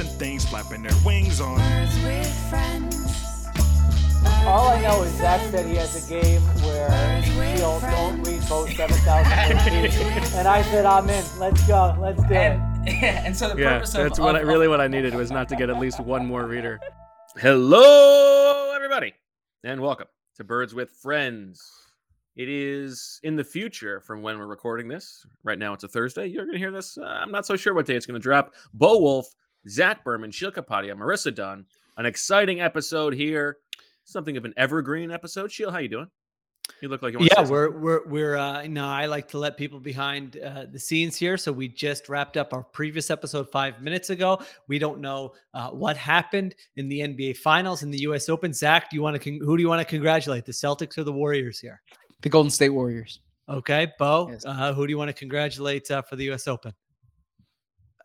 and things flapping their wings on. Birds with friends. All I know is Zach said he has a game where Shield don't read both 7,000 and I said, I'm in. Let's go. Let's do it. And, and so the Yeah, purpose of that's what I, really what I needed was not to get at least one more reader. Hello, everybody, and welcome to Birds with Friends. It is in the future from when we're recording this. Right now, it's a Thursday. You're going to hear this. Uh, I'm not so sure what day it's going to drop. Bo Wulf, Zach Berman, Sheil Kapadia, Marissa Dunn. An exciting episode here. Something of an evergreen episode. Sheil, how you doing? You look like you want Yeah, to say we're we're we're uh no, I like to let people behind uh, the scenes here. So we just wrapped up our previous episode five minutes ago. We don't know uh, what happened in the NBA Finals in the U.S. Open. Zach, do you want to con- who do you want to congratulate? The Celtics or the Warriors here? the Golden State Warriors. Okay, Bo, Yes. uh, who do you want to congratulate uh, for the U.S. Open?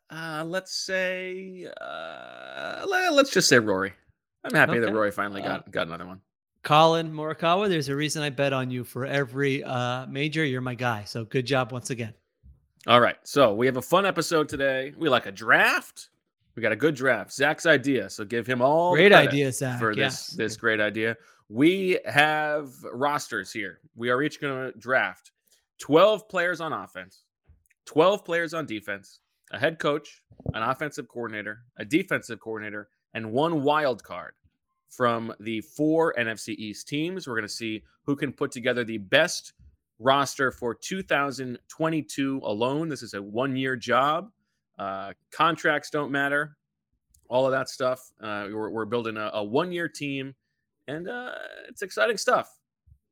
Uh, let's say, uh, le- let's just say Rory. I'm happy that Rory finally Uh, got got another one. Collin Morikawa. There's a reason I bet on you for every uh, major. You're my guy. So good job once again. All right, so we have a fun episode today. We like a draft. We got a good draft. Zach's idea, so give him all Great idea, Zach. for yes. this this great idea. We have rosters here. We are each going to draft 12 players on offense, 12 players on defense, a head coach, an offensive coordinator, a defensive coordinator, and one wild card from the four NFC East teams. We're going to see who can put together the best roster for 2022 alone. This is a one year job. Uh, contracts don't matter. All of that stuff. Uh, we're, we're building a, a one year team, and uh, it's exciting stuff.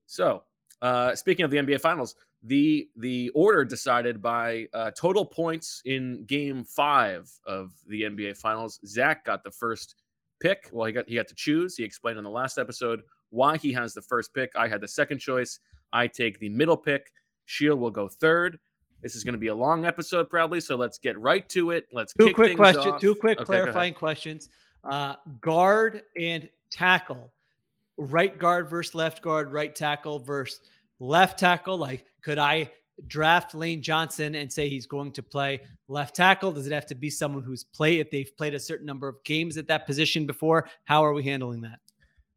So, uh, speaking of the NBA Finals, the the order decided by uh, total points in Game Five of the NBA Finals. Zach got the first pick. Well, he got he got to choose. He explained in the last episode why he has the first pick. I had the second choice. I take the middle pick. Sheil will go third. This is going to be a long episode, probably. So let's get right to it. Let's Two quick questions. Two quick Okay, clarifying questions. Uh, guard and tackle. Right guard versus left guard. Right tackle versus left tackle. Like, could I draft Lane Johnson and say he's going to play left tackle? Does it have to be someone who's played if they've played a certain number of games at that position before? How are we handling that?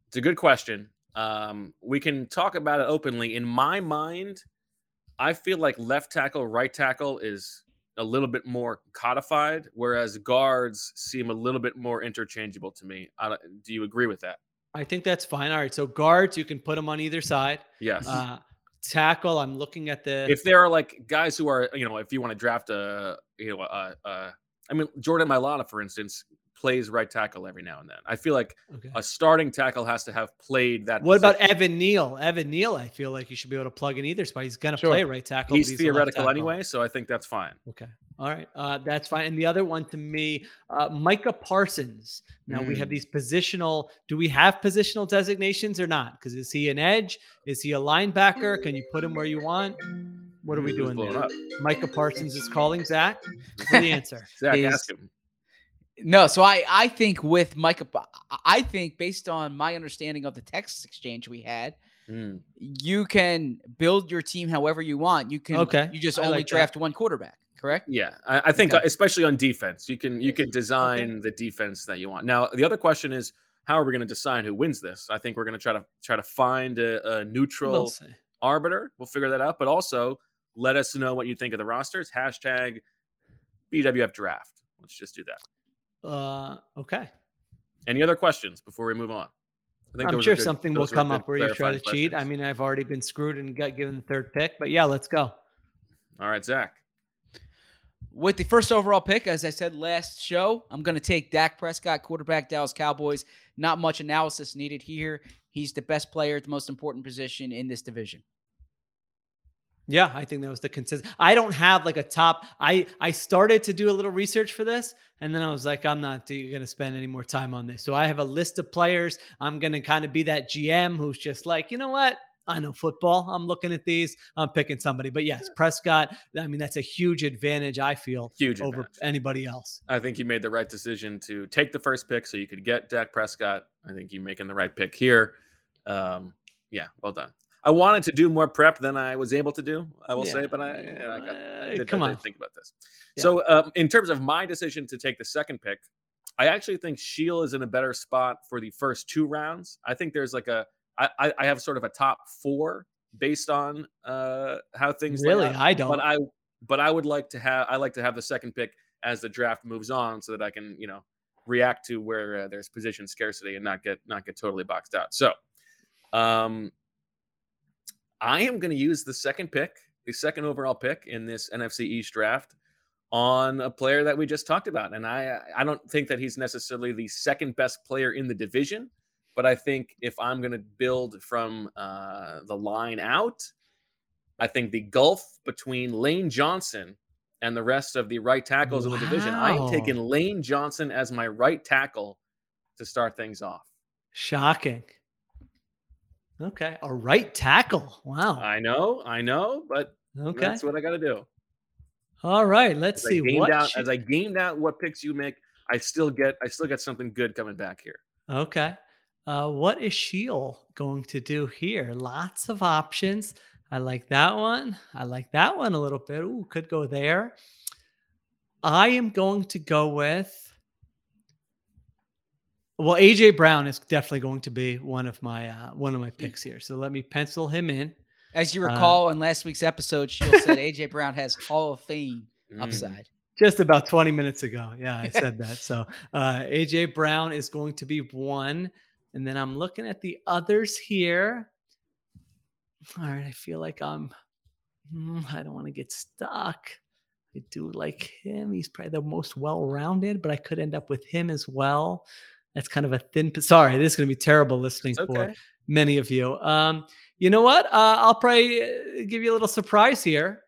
It's a good question. Um, we can talk about it openly. In my mind, I feel like left tackle, right tackle is a little bit more codified, whereas guards seem a little bit more interchangeable to me. Do you agree with that? I think that's fine. All right. So guards, you can put them on either side. Yes. Uh, tackle, I'm looking at the. if there are like guys who are, you know, if you want to draft a, you know, a, a I mean, Jordan Mailata, for instance, plays right tackle every now and then. I feel like okay. a starting tackle has to have played that. What about. Evan Neal? Evan Neal, I feel like you should be able to plug in either spot. He's going to Sure. play right tackle. but He's theoretical tackle. anyway, so I think that's fine. Okay. All right. Uh, that's fine. And the other one to me, uh, Micah Parsons. Now we have Mm. these positional. Do we have positional designations or not? Because is he an edge? Is he a linebacker? Can you put him where you want? What are we doing there? up? Micah Parsons is calling Zach for the answer. Zach, Is- ask him. No, so I I think with Micah, I think based on my understanding of the text exchange we had, Mm. you can build your team however you want. You can Okay, You just I only like that. draft one quarterback, correct? Yeah, I, I think Okay. especially on defense, you can you can design the defense that you want. Now, the other question is, how are we going to decide who wins this? I think we're going to try to try to find a, a We'll neutral arbiter. We'll figure that out. But also let us know what you think of the rosters. Hashtag BWF draft. Let's just do that. Uh, okay. Any other questions before we move on? I I'm sure good- something will come up where you try to clarifying cheat. I mean, I've already been screwed and got given the third pick, but yeah, let's go. All right, Zach. With the first overall pick, as I said last show, I'm going to take Dak Prescott, quarterback, Dallas Cowboys. Not much analysis needed here. He's the best player at the most important position in this division. Yeah, I think that was the consistent. I don't have like a top. I I started to do a little research for this, and then I was like, I'm not going to spend any more time on this. So I have a list of players. I'm going to kind of be that GM who's just like, you know what? I know football. I'm looking at these. I'm picking somebody. But yes, Prescott. I mean, that's a huge advantage. I feel Huge over advantage. anybody else. I think you made the right decision to take the first pick so you could get Dak Prescott. I think you're making the right pick here. Um, yeah, well done. I wanted to do more prep than I was able to do. I will say, but I, I got, Uh, did- come I on. think about this. Yeah. So, um, in terms of my decision to take the second pick, I actually think Sheil is in a better spot for the first two rounds. I think there's like a, I, I I have sort of a top four based on uh, how things Really. I don't. But I, but I would like to have, I like to have the second pick as the draft moves on, so that I can, you know, react to where uh, there's position scarcity and not get not get totally boxed out. So, um, I am going to use the second pick, the second overall pick in this NFC East draft on a player that we just talked about. And I I don't think that he's necessarily the second best player in the division, but I think if I'm going to build from uh, the line out, I think the gulf between Lane Johnson and the rest of the right tackles in the division, I'm taking Lane Johnson as my right tackle to start things off. Shocking. Okay, a right tackle. Wow. I know, I know, but Okay. that's what I got to do. All right. Let's as see what. out should- as I gamed out what picks you make, I still get I still get something good coming back here. Okay. Uh, what is Sheil going to do here? Lots of options. I like that one. I like that one a little bit. Ooh, could go there. I am going to go with. Well, AJ Brown is definitely going to be one of my uh, one of my picks here. So let me pencil him in. As you Uh, recall in last week's episode, she said AJ Brown has Hall of Fame Mm. upside. just about 20 minutes ago. Yeah, I said that. So uh, AJ Brown is going to be one. And then I'm looking at the others here. All right. I feel like I'm, hmm, I don't want to get stuck. I do like him. He's probably the most well rounded, but I could end up with him as well. That's kind of a thin. Sorry, this is going to be terrible listening It's for many of you. Um, you know what? Uh, I'll probably uh, give you a little surprise here.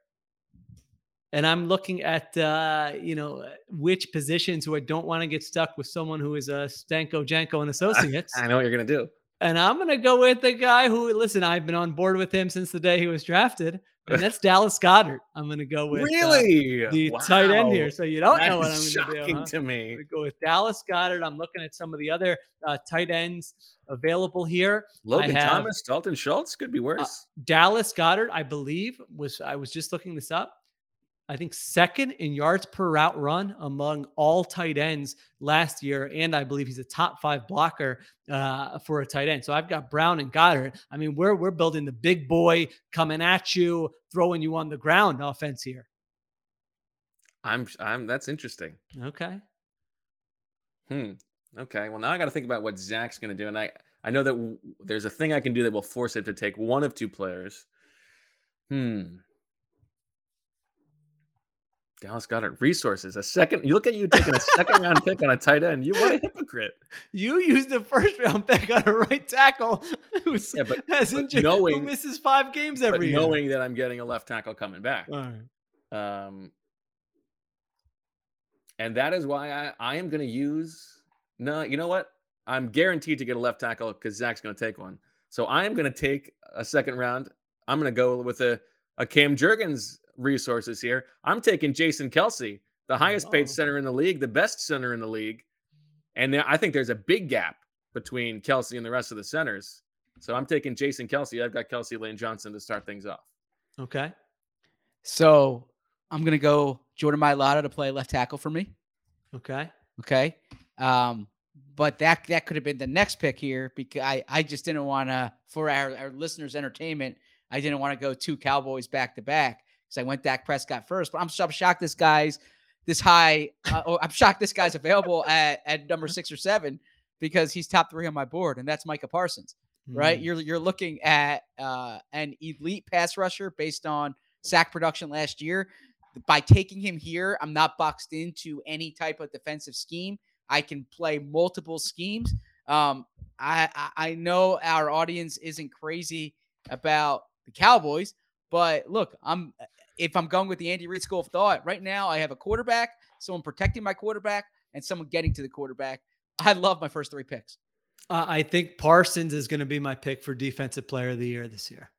And I'm looking at uh, you know which positions who I don't want to get stuck with someone who is a Stanko Janko and Associates. I know what you're gonna do. and I'm gonna go with the guy who listen. I've been on board with him since the day he was drafted, and that's Dallas Goedert. I'm gonna go with uh, really? the tight end here. So you don't That know what I'm is gonna do. shocking huh? to me. I'm gonna go with Dallas Goedert. I'm looking at some of the other uh, tight ends available here. Logan have- Thomas, Dalton Schultz could be worse. Dallas Goedert, I believe, was I was just looking this up. I think second in yards per route run among all tight ends last year, and I believe he's a top five blocker uh, for a tight end. So I've got Brown and Goedert. I mean, we're we're building the big boy coming at you, throwing you on the ground offense here. I'm I'm that's interesting. Okay. Hmm. Okay. Well, now I got to think about what Zach's going to do, and I I know that w- there's a thing I can do that will force it to take one of two players. Hmm. Dallas Goedert resources a second. You look at you taking a second round pick on a tight end. You what a hypocrite. You used the first round pick on a right tackle who's Yeah, but- has but injured, who misses five games every year. knowing that I'm getting a left tackle coming back. Right. Um, and that is why I, I am going to use. No, you know what? I'm guaranteed to get a left tackle because Zach's going to take one. So I am going to take a second round. I'm going to go with a, a Cam Jurgens resources here. I'm taking Jason Kelce, the highest Oh. paid center in the league, the best center in the league. And I think there's a big gap between Kelce and the rest of the centers. So I'm taking Jason Kelce. I've got Kelce Lane Johnson to start things off. Okay. So I'm gonna go Jordan Mailata to play left tackle for me. Okay. Okay. Um, but that that could have been the next pick here because I, I just didn't want to for our, our listeners' entertainment. I didn't want to go two Cowboys back to back because I went Dak Prescott first. But I'm, I'm shocked this guy's this high. Uh, oh, I'm shocked this guy's available at, at number six or seven because he's top three on my board, and that's Micah Parsons. Right? Mm. You're you're looking at uh, an elite pass rusher based on sack production last year. By taking him here, I'm not boxed into any type of defensive scheme. I can play multiple schemes. Um, I, I I know our audience isn't crazy about the Cowboys, but look, I'm if I'm going with the Andy Reid school of thought right now, I have a quarterback, someone protecting my quarterback, and someone getting to the quarterback. I love my first three picks. Uh, I think Parsons is going to be my pick for defensive player of the year this year.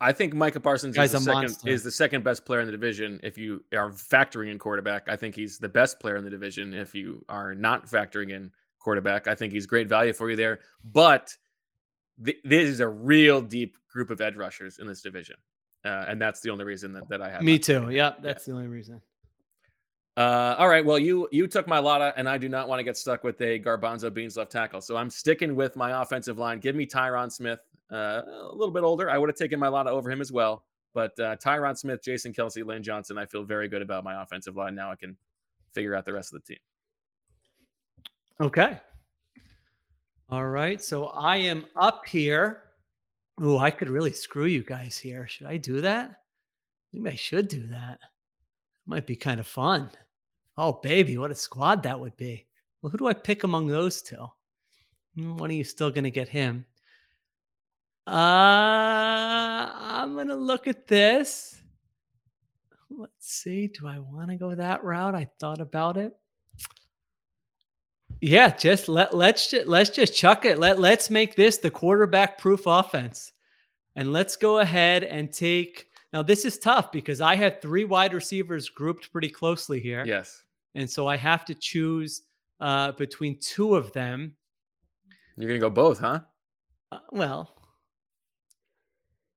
I think Micah Parsons is the, second, is the second best player in the division. If you are factoring in quarterback, I think he's the best player in the division. If you are not factoring in quarterback, I think he's great value for you there. But th- this is a real deep group of edge rushers in this division. Uh, and that's the only reason that, that I have. Me too. Yeah, that's the only reason. Uh, all right. Well, you you took my Mailata, and I do not want to get stuck with a Garbanzo Beans left tackle. So I'm sticking with my offensive line. Give me Tyron Smith. Uh, a little bit older. I would have taken my Mailata over him as well. But uh, Tyron Smith, Jason Kelce, Lane Johnson. I feel very good about my offensive line. Now I can figure out the rest of the team. Okay. All right. So I am up here. Oh, I could really screw you guys here. Should I do that? Maybe I should do that. Might be kind of fun. Oh, baby, what a squad that would be. Well, who do I pick among those two? When are you still going to get him. Uh, I'm going to look at this. Let's see. Do I want to go that route? I thought about it. Yeah, just let let's just let's just chuck it. Let let's make this the quarterback proof offense. And let's go ahead and take now this is tough because I have three wide receivers grouped pretty closely here. Yes. And so I have to choose uh between two of them. You're gonna go both, huh? Uh, well,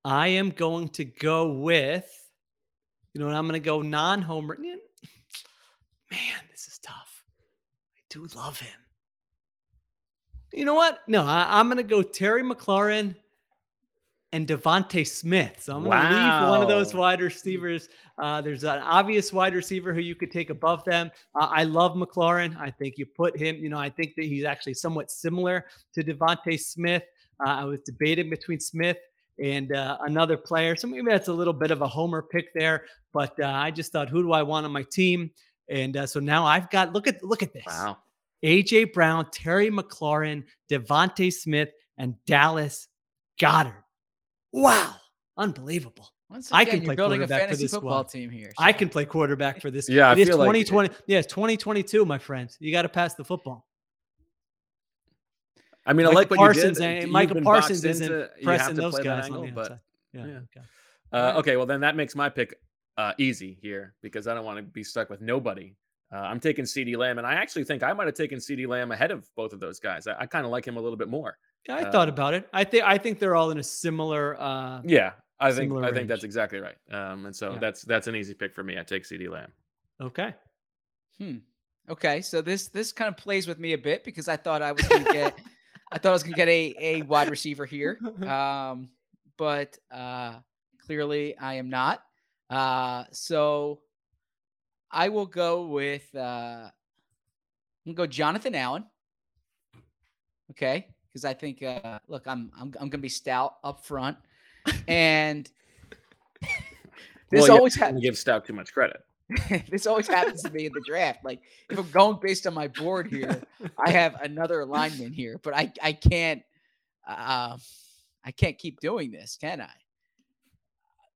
I am going to go with you know I'm going to go non-homer. Man, this is tough. I do love him. You know what? No, I, am going to go Terry McLaurin and DeVonta Smith. So I'm going to leave one of those wide receivers. Uh, there's an obvious wide receiver who you could take above them. Uh, I love McLaurin. I think you put him. You know, I think that he's actually somewhat similar to DeVonta Smith. Uh, I was debating between Smith and uh, another player. So maybe that's a little bit of a homer pick there. But uh, I just thought, who do I want on my team? And uh, so now I've got look at look at this. Wow. AJ Brown, Terry McLaurin, DeVonta Smith, and Dallas Goedert. Wow, unbelievable! Once I again, can you're play building a quarterback for fantasy this football squad. team here. I can play quarterback for this. Yeah, I it is feel like- 2020. yeah, it's 2022, my friends. You got to pass the football. I mean, I like what Parsons you did. and You've Micah been Parsons isn't into- pressing those play that guys on angle, the but. Yeah. yeah. okay. Uh, okay, well then that makes my pick uh, easy here because I don't want to be stuck with nobody. Uh, I'm taking CeeDee Lamb, and I actually think I might have taken CeeDee Lamb ahead of both of those guys. I, I kind of like him a little bit more. Yeah, I Uh, thought about it. I think I think they're all in a similar. uh Yeah, I think Similar I think that's exactly right. Um, and so Yeah. that's that's an easy pick for me. I take CeeDee Lamb. Okay. Hmm. Okay, so this this kind of plays with me a bit because I thought I was gonna get I thought I was gonna get a a wide receiver here. Um, but uh clearly I am not. Uh so I will go with uh I'm gonna go Jonathan Allen. Okay, because I think uh look, I'm I'm I'm gonna be stout up front. And this well, always happens give Stout too much credit. this always happens to me in the draft. Like if I'm going based on my board here, I have another alignment here, but I I can't uh, I can't keep doing this, can I?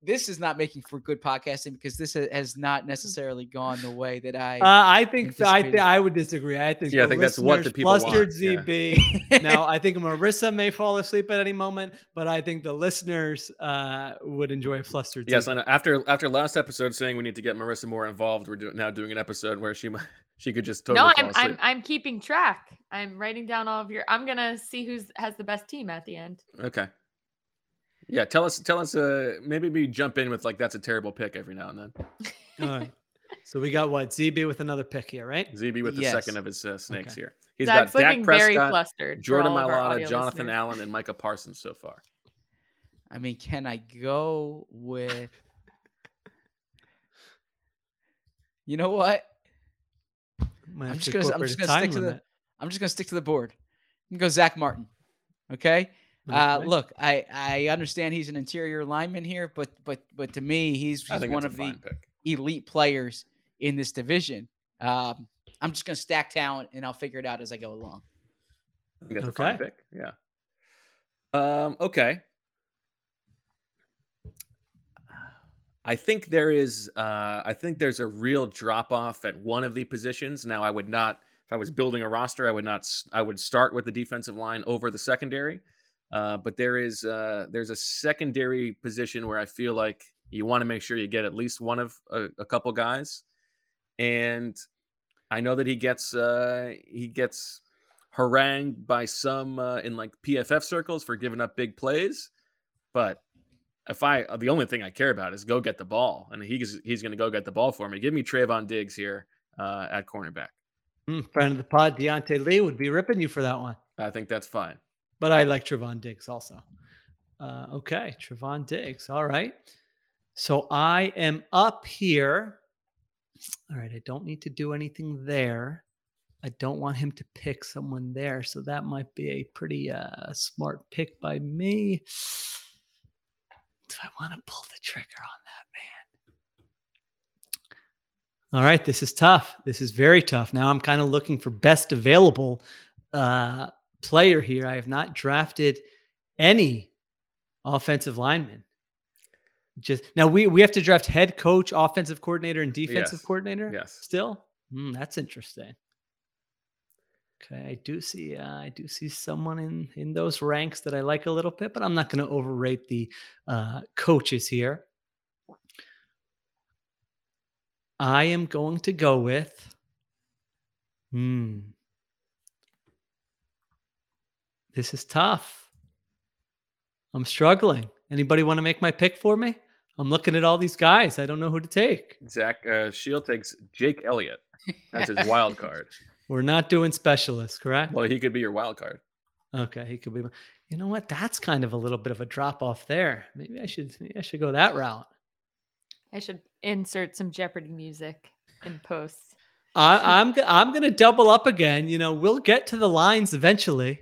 This is not making for good podcasting because this has not necessarily gone the way that I. Uh, I think I anticipated. think I would disagree. I think Yeah, I think that's what the listeners people want, flustered yeah. ZB. now I think Marissa may fall asleep at any moment, but I think the listeners uh, would enjoy flustered. Yes, ZB. and after after last episode saying we need to get Marissa more involved, we're doing now doing an episode where she might she could just totally no, fall I'm. I'm I'm keeping track. I'm writing down all of your. I'm gonna see who's has the best team at the end. Okay. Yeah, tell us tell us uh maybe we jump in with like that's a terrible pick every now and then. All right. So we got what ZB with another pick here, right? ZB with the Yes. second of his uh, snakes Okay. here. He's Zach's got Dak looking very Prescott, flustered. Jordan all Mailata, Jonathan listeners. Allen, and Micah Parsons so far. I mean, can I go with? You know what? I'm just gonna I'm just gonna stick time to the limit. I'm just gonna stick to the board. I'm gonna go Zach Martin. Okay. Uh, Okay. look, I I understand he's an interior lineman here, but but but to me, he's, he's one of the pick. elite players in this division. Um, I'm just gonna stack talent, and I'll figure it out as I go along. I think that's a fine pick. Yeah. Um, okay. I think there is uh I think there's a real drop off at one of the positions. Now I would not if I was building a roster, I would not I would start with the defensive line over the secondary. Uh, but there is uh there's a secondary position where I feel like you want to make sure you get at least one of a, a couple guys. And I know that he gets uh he gets harangued by some uh, in like PFF circles for giving up big plays, but if I the only thing I care about is go get the ball, and he's he's going to go get the ball for me. Give me Trevon Diggs here uh, at cornerback. Mm, friend of the pod, Diante Lee would be ripping you for that one. I think that's fine. But I like Trevon Diggs also. Uh, okay, Trevon Diggs. All right. So I am up here. All right. I don't need to do anything there. I don't want him to pick someone there. So that might be a pretty uh, smart pick by me. Do I want to pull the trigger on that, man? All right. This is tough. This is very tough. Now I'm kind of looking for best available uh, player here. I have not drafted any offensive linemen. Just now, we we have to draft head coach, offensive coordinator, and defensive Yes. coordinator. Yes. Still, Hmm, that's interesting. Okay, I do see uh, I do see someone in in those ranks that I like a little bit, but I'm not going to overrate the uh, coaches here. I am going to go with. Hmm. This is tough. I'm struggling. Anybody want to make my pick for me? I'm looking at all these guys. I don't know who to take. Zach uh, Sheil takes Jake Elliott as his wild card. We're not doing specialists, correct? Well, he could be your wild card. Okay, he could be. You know what? That's kind of a little bit of a drop off there. Maybe I should. Maybe I should go that route. I should insert some Jeopardy music in post. I, I'm g- I'm gonna double up again. You know, we'll get to the lines eventually,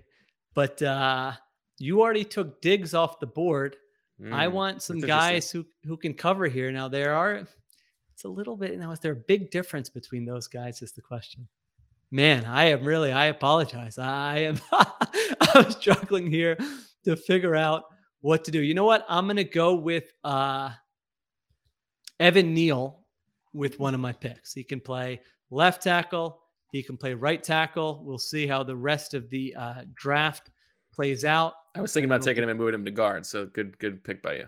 but uh, you already took Diggs off the board. I Mm, want some guys who who can cover here. Now there are. It's a little bit. Now is there a big difference between those guys? Is the question. Man, I am really. I apologize. I am. I'm struggling here to figure out what to do. You know what? I'm gonna go with uh, Evan Neal with one of my picks. He can play left tackle. He can play right tackle. We'll see how the rest of the uh, draft plays out. I was thinking about taking him and moving him to guard. So good, good pick by you.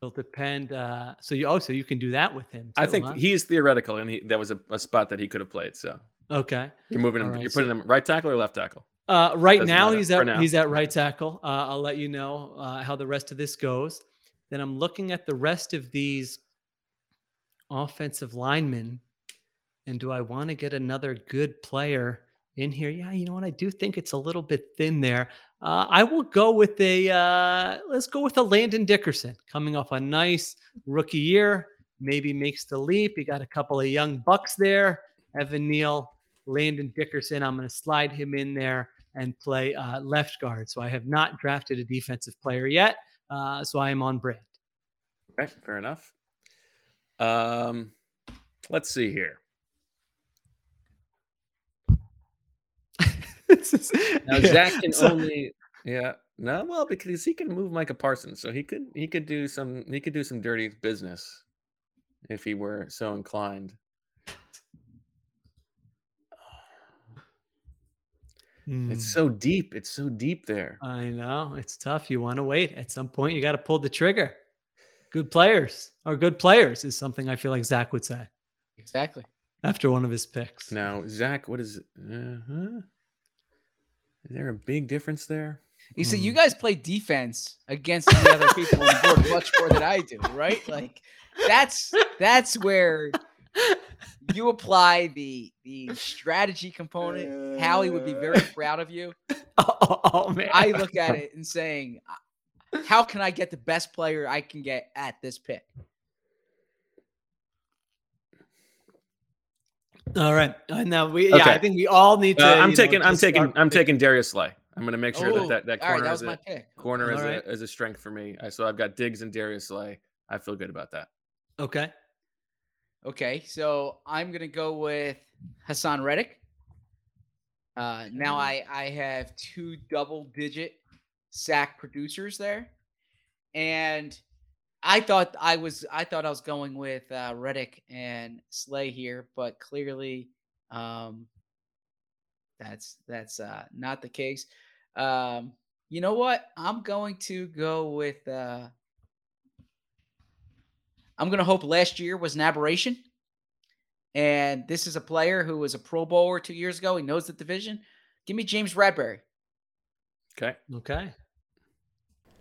It'll depend. Uh, so you also you can do that with him. I think huh? he's theoretical, and he, that was a, a spot that he could have played. So okay. you're moving him. Right, you're so- putting him right tackle or left tackle. Uh, right Doesn't now matter. he's at now. he's at right tackle. Uh, I'll let you know uh, how the rest of this goes. Then I'm looking at the rest of these offensive linemen, and do I want to get another good player in here? Yeah, you know what? I do think it's a little bit thin there. Uh, I will go with a uh, let's go with a Landon Dickerson coming off a nice rookie year. Maybe makes the leap. You got a couple of young bucks there. Evan Neal, Landon Dickerson. I'm going to slide him in there and play uh, left guard. So I have not drafted a defensive player yet. Uh, so I am on brand. Okay, fair enough. Um, let's see here. This Now yeah, Zach can so- only yeah no well because he can move Micah Parsons, so he could he could do some he could do some dirty business if he were so inclined. Hmm. It's so deep. It's so deep there. I know it's tough. You want to wait. At some point, you got to pull the trigger. Good players or good players is something I feel like Zach would say Exactly. after one of his picks. Now Zach, what is? Uh-huh. Is there a big difference there? You see, Hmm. you guys play defense against the other people on the board much more than I do, right? Like that's that's where you apply the the strategy component. Howie would be very proud of you. Oh, oh, man. I look at it and saying, how can I get the best player I can get at this pick? All right. Now we yeah, I think we all need to. Uh, I'm you know, taking. I'm taking. I'm picking. taking Darius Slay. I'm going to make sure Oh, that that, that all right, corner that is a pick. corner is All a is a strength for me. I- So I've got Diggs and Darius Slay. I feel good about that. Okay. Okay, so I'm gonna go with Haason Reddick. Uh, now I I have two double digit sack producers there, and I thought I was I thought I was going with uh, Reddick and Slay here, but clearly, um, that's that's uh, not the case. Um, you know what? I'm going to go with. Uh, I'm going to hope last year was an aberration. And this is a player who was a Pro Bowler two years ago. He knows the division. Give me James Bradberry. Okay. Okay.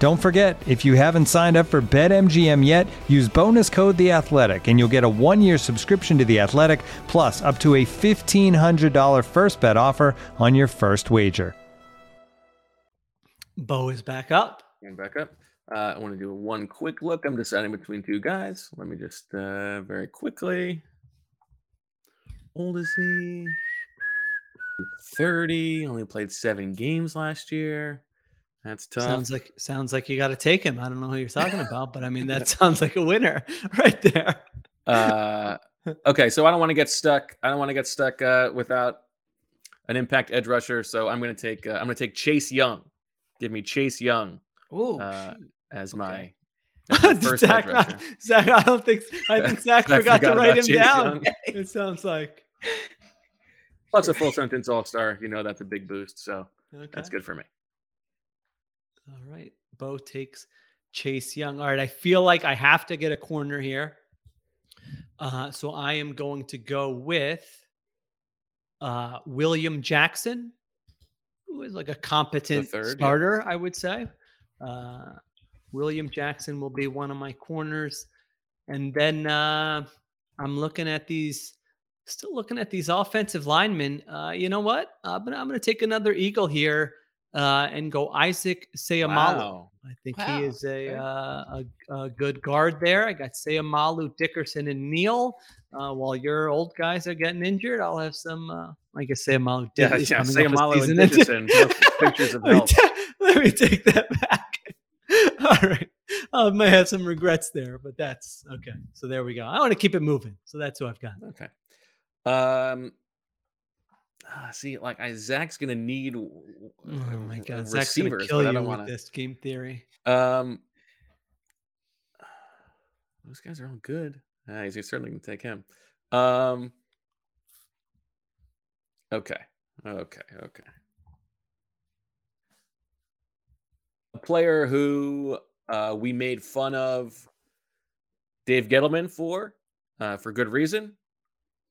Don't forget, if you haven't signed up for BetMGM yet, use bonus code The Athletic, and you'll get a one-year subscription to The Athletic, plus up to a fifteen hundred dollar first bet offer on your first wager. Bo is back up. And back up. Uh, I want to do one quick look. I'm deciding between two guys. Let me just uh, very quickly. Old is he? 30. Only played seven games last year. That's tough. Sounds like sounds like you got to take him. I don't know who you're talking about, but I mean that sounds like a winner right there. uh, okay, so I don't want to get stuck. I don't want to get stuck uh, without an impact edge rusher. So I'm going to take. Uh, I'm going to take Chase Young. Give me Chase Young Ooh, uh, as my, Okay. my first Zach, edge rusher. Zach, I don't think I think Zach, I forgot, to write him Chase down. Young. It sounds like Plus a full sentence all star. You know that's a big boost. So okay. that's good for me. All right. Bo takes Chase Young. All right. I feel like I have to get a corner here. Uh, so I am going to go with uh, William Jackson, who is like a competent third, yeah. starter, I would say. Uh, William Jackson will be one of my corners. And then uh, I'm looking at these, still looking at these offensive linemen. Uh, you know what? Uh, but I'm going to take another Eagle here uh, and go Isaac Seumalo. Wow. I think Wow, he is a, uh, a a good guard there. I got Seumalo, Dickerson, and Neal. Uh, while your old guys are getting injured, I'll have some. Uh, I guess Seumalo. Yeah, yeah. coming Say off a Malo and. Dickerson. Pictures of let, me ta- let me take that back. All right. I might have some regrets there, but that's okay. So there we go. I want to keep it moving. So that's who I've got. Okay. Um. Ah, see, like I, Zach's gonna need. Oh my uh, God. Zach's to kill you don't with want this game theory. Um. Those guys are all good. Ah, he's certainly gonna take him. Um. Okay. Okay. Okay. A player who uh, we made fun of Dave Gettleman for, uh, for good reason,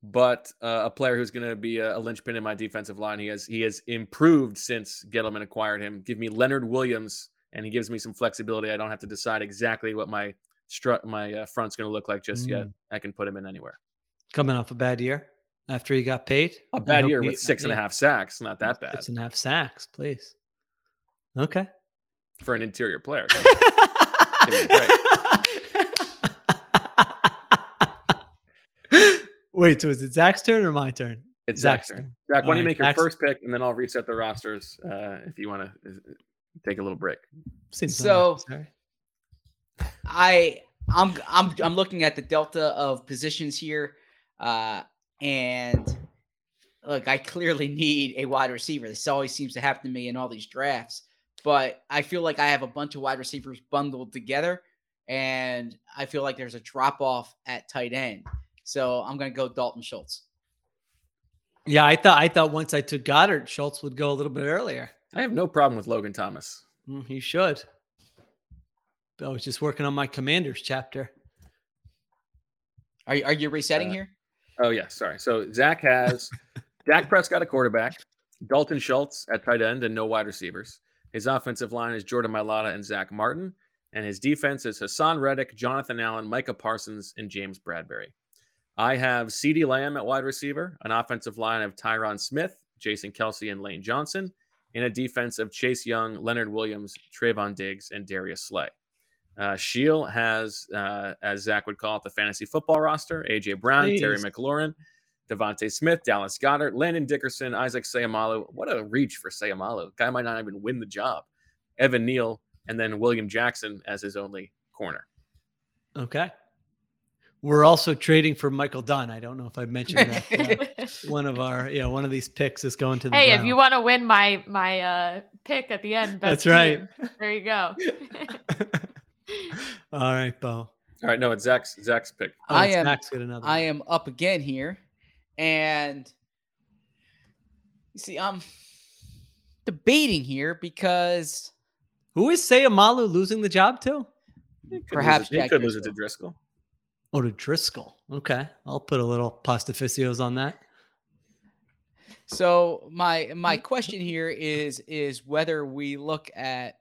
but uh, a player who's going to be a, a linchpin in my defensive line. He has he has improved since Gettleman acquired him. Give me Leonard Williams and he gives me some flexibility. I don't have to decide exactly what my strut my uh, front's going to look like just yet. Mm. I can put him in anywhere. Coming off a bad year after he got paid. A bad year with six and a half sacks, not that bad Six and a half sacks, please. Okay. for an interior player. Give me a break. Wait, so is it Zach's turn or my turn? It's Zach's turn. Zach, why don't you All right, make your Zach's- first pick, and then I'll reset the rosters uh, if you want to take a little break. Seems So- unnecessary. I I'm I'm I'm looking at the delta of positions here, uh, and look, I clearly need a wide receiver. This always seems to happen to me in all these drafts. But I feel like I have a bunch of wide receivers bundled together, and I feel like there's a drop off at tight end. So I'm going to go Dalton Schultz. Yeah, I thought I thought once I took Goedert, Schultz would go a little bit earlier. I have no problem with Logan Thomas. Mm, he should. I was just working on my commanders chapter. Are you, are you resetting Uh, here? Oh yeah, sorry. So Zach has Dak Prescott a quarterback, Dalton Schultz at tight end, and no wide receivers. His offensive line is Jordan Mailata and Zach Martin, and his defense is Haason Reddick, Jonathan Allen, Micah Parsons, and James Bradberry. I have CeeDee Lamb at wide receiver, an offensive line of Tyron Smith, Jason Kelce, and Lane Johnson, and a defense of Chase Young, Leonard Williams, Trevon Diggs, and Darius Slay. Uh, has, uh, as Zach would call it, the fantasy football roster: AJ Brown, Terry McLaurin, DeVonta Smith, Dallas Goedert, Landon Dickerson, Isaac Seumalo. What a reach for Seumalo! Guy might not even win the job. Evan Neal, and then William Jackson as his only corner. Okay. We're also trading for Michael Dunn. I don't know if I mentioned that. uh, one of our, yeah, one of these picks is going to the. Hey, if you want to win my my uh pick at the end, That's best right. There you go. All right, Bo. All right, no, it's Zach's Zach's pick. Oh, I am Zach's got another I one. am up again here, and you see, I'm debating here because Who is Seumalo losing the job to? He could Perhaps lose it, he could lose it to Driscoll. Oh, to Driscoll. Okay, I'll put a little pastificios on that. So my my Mm. question here is is whether we look at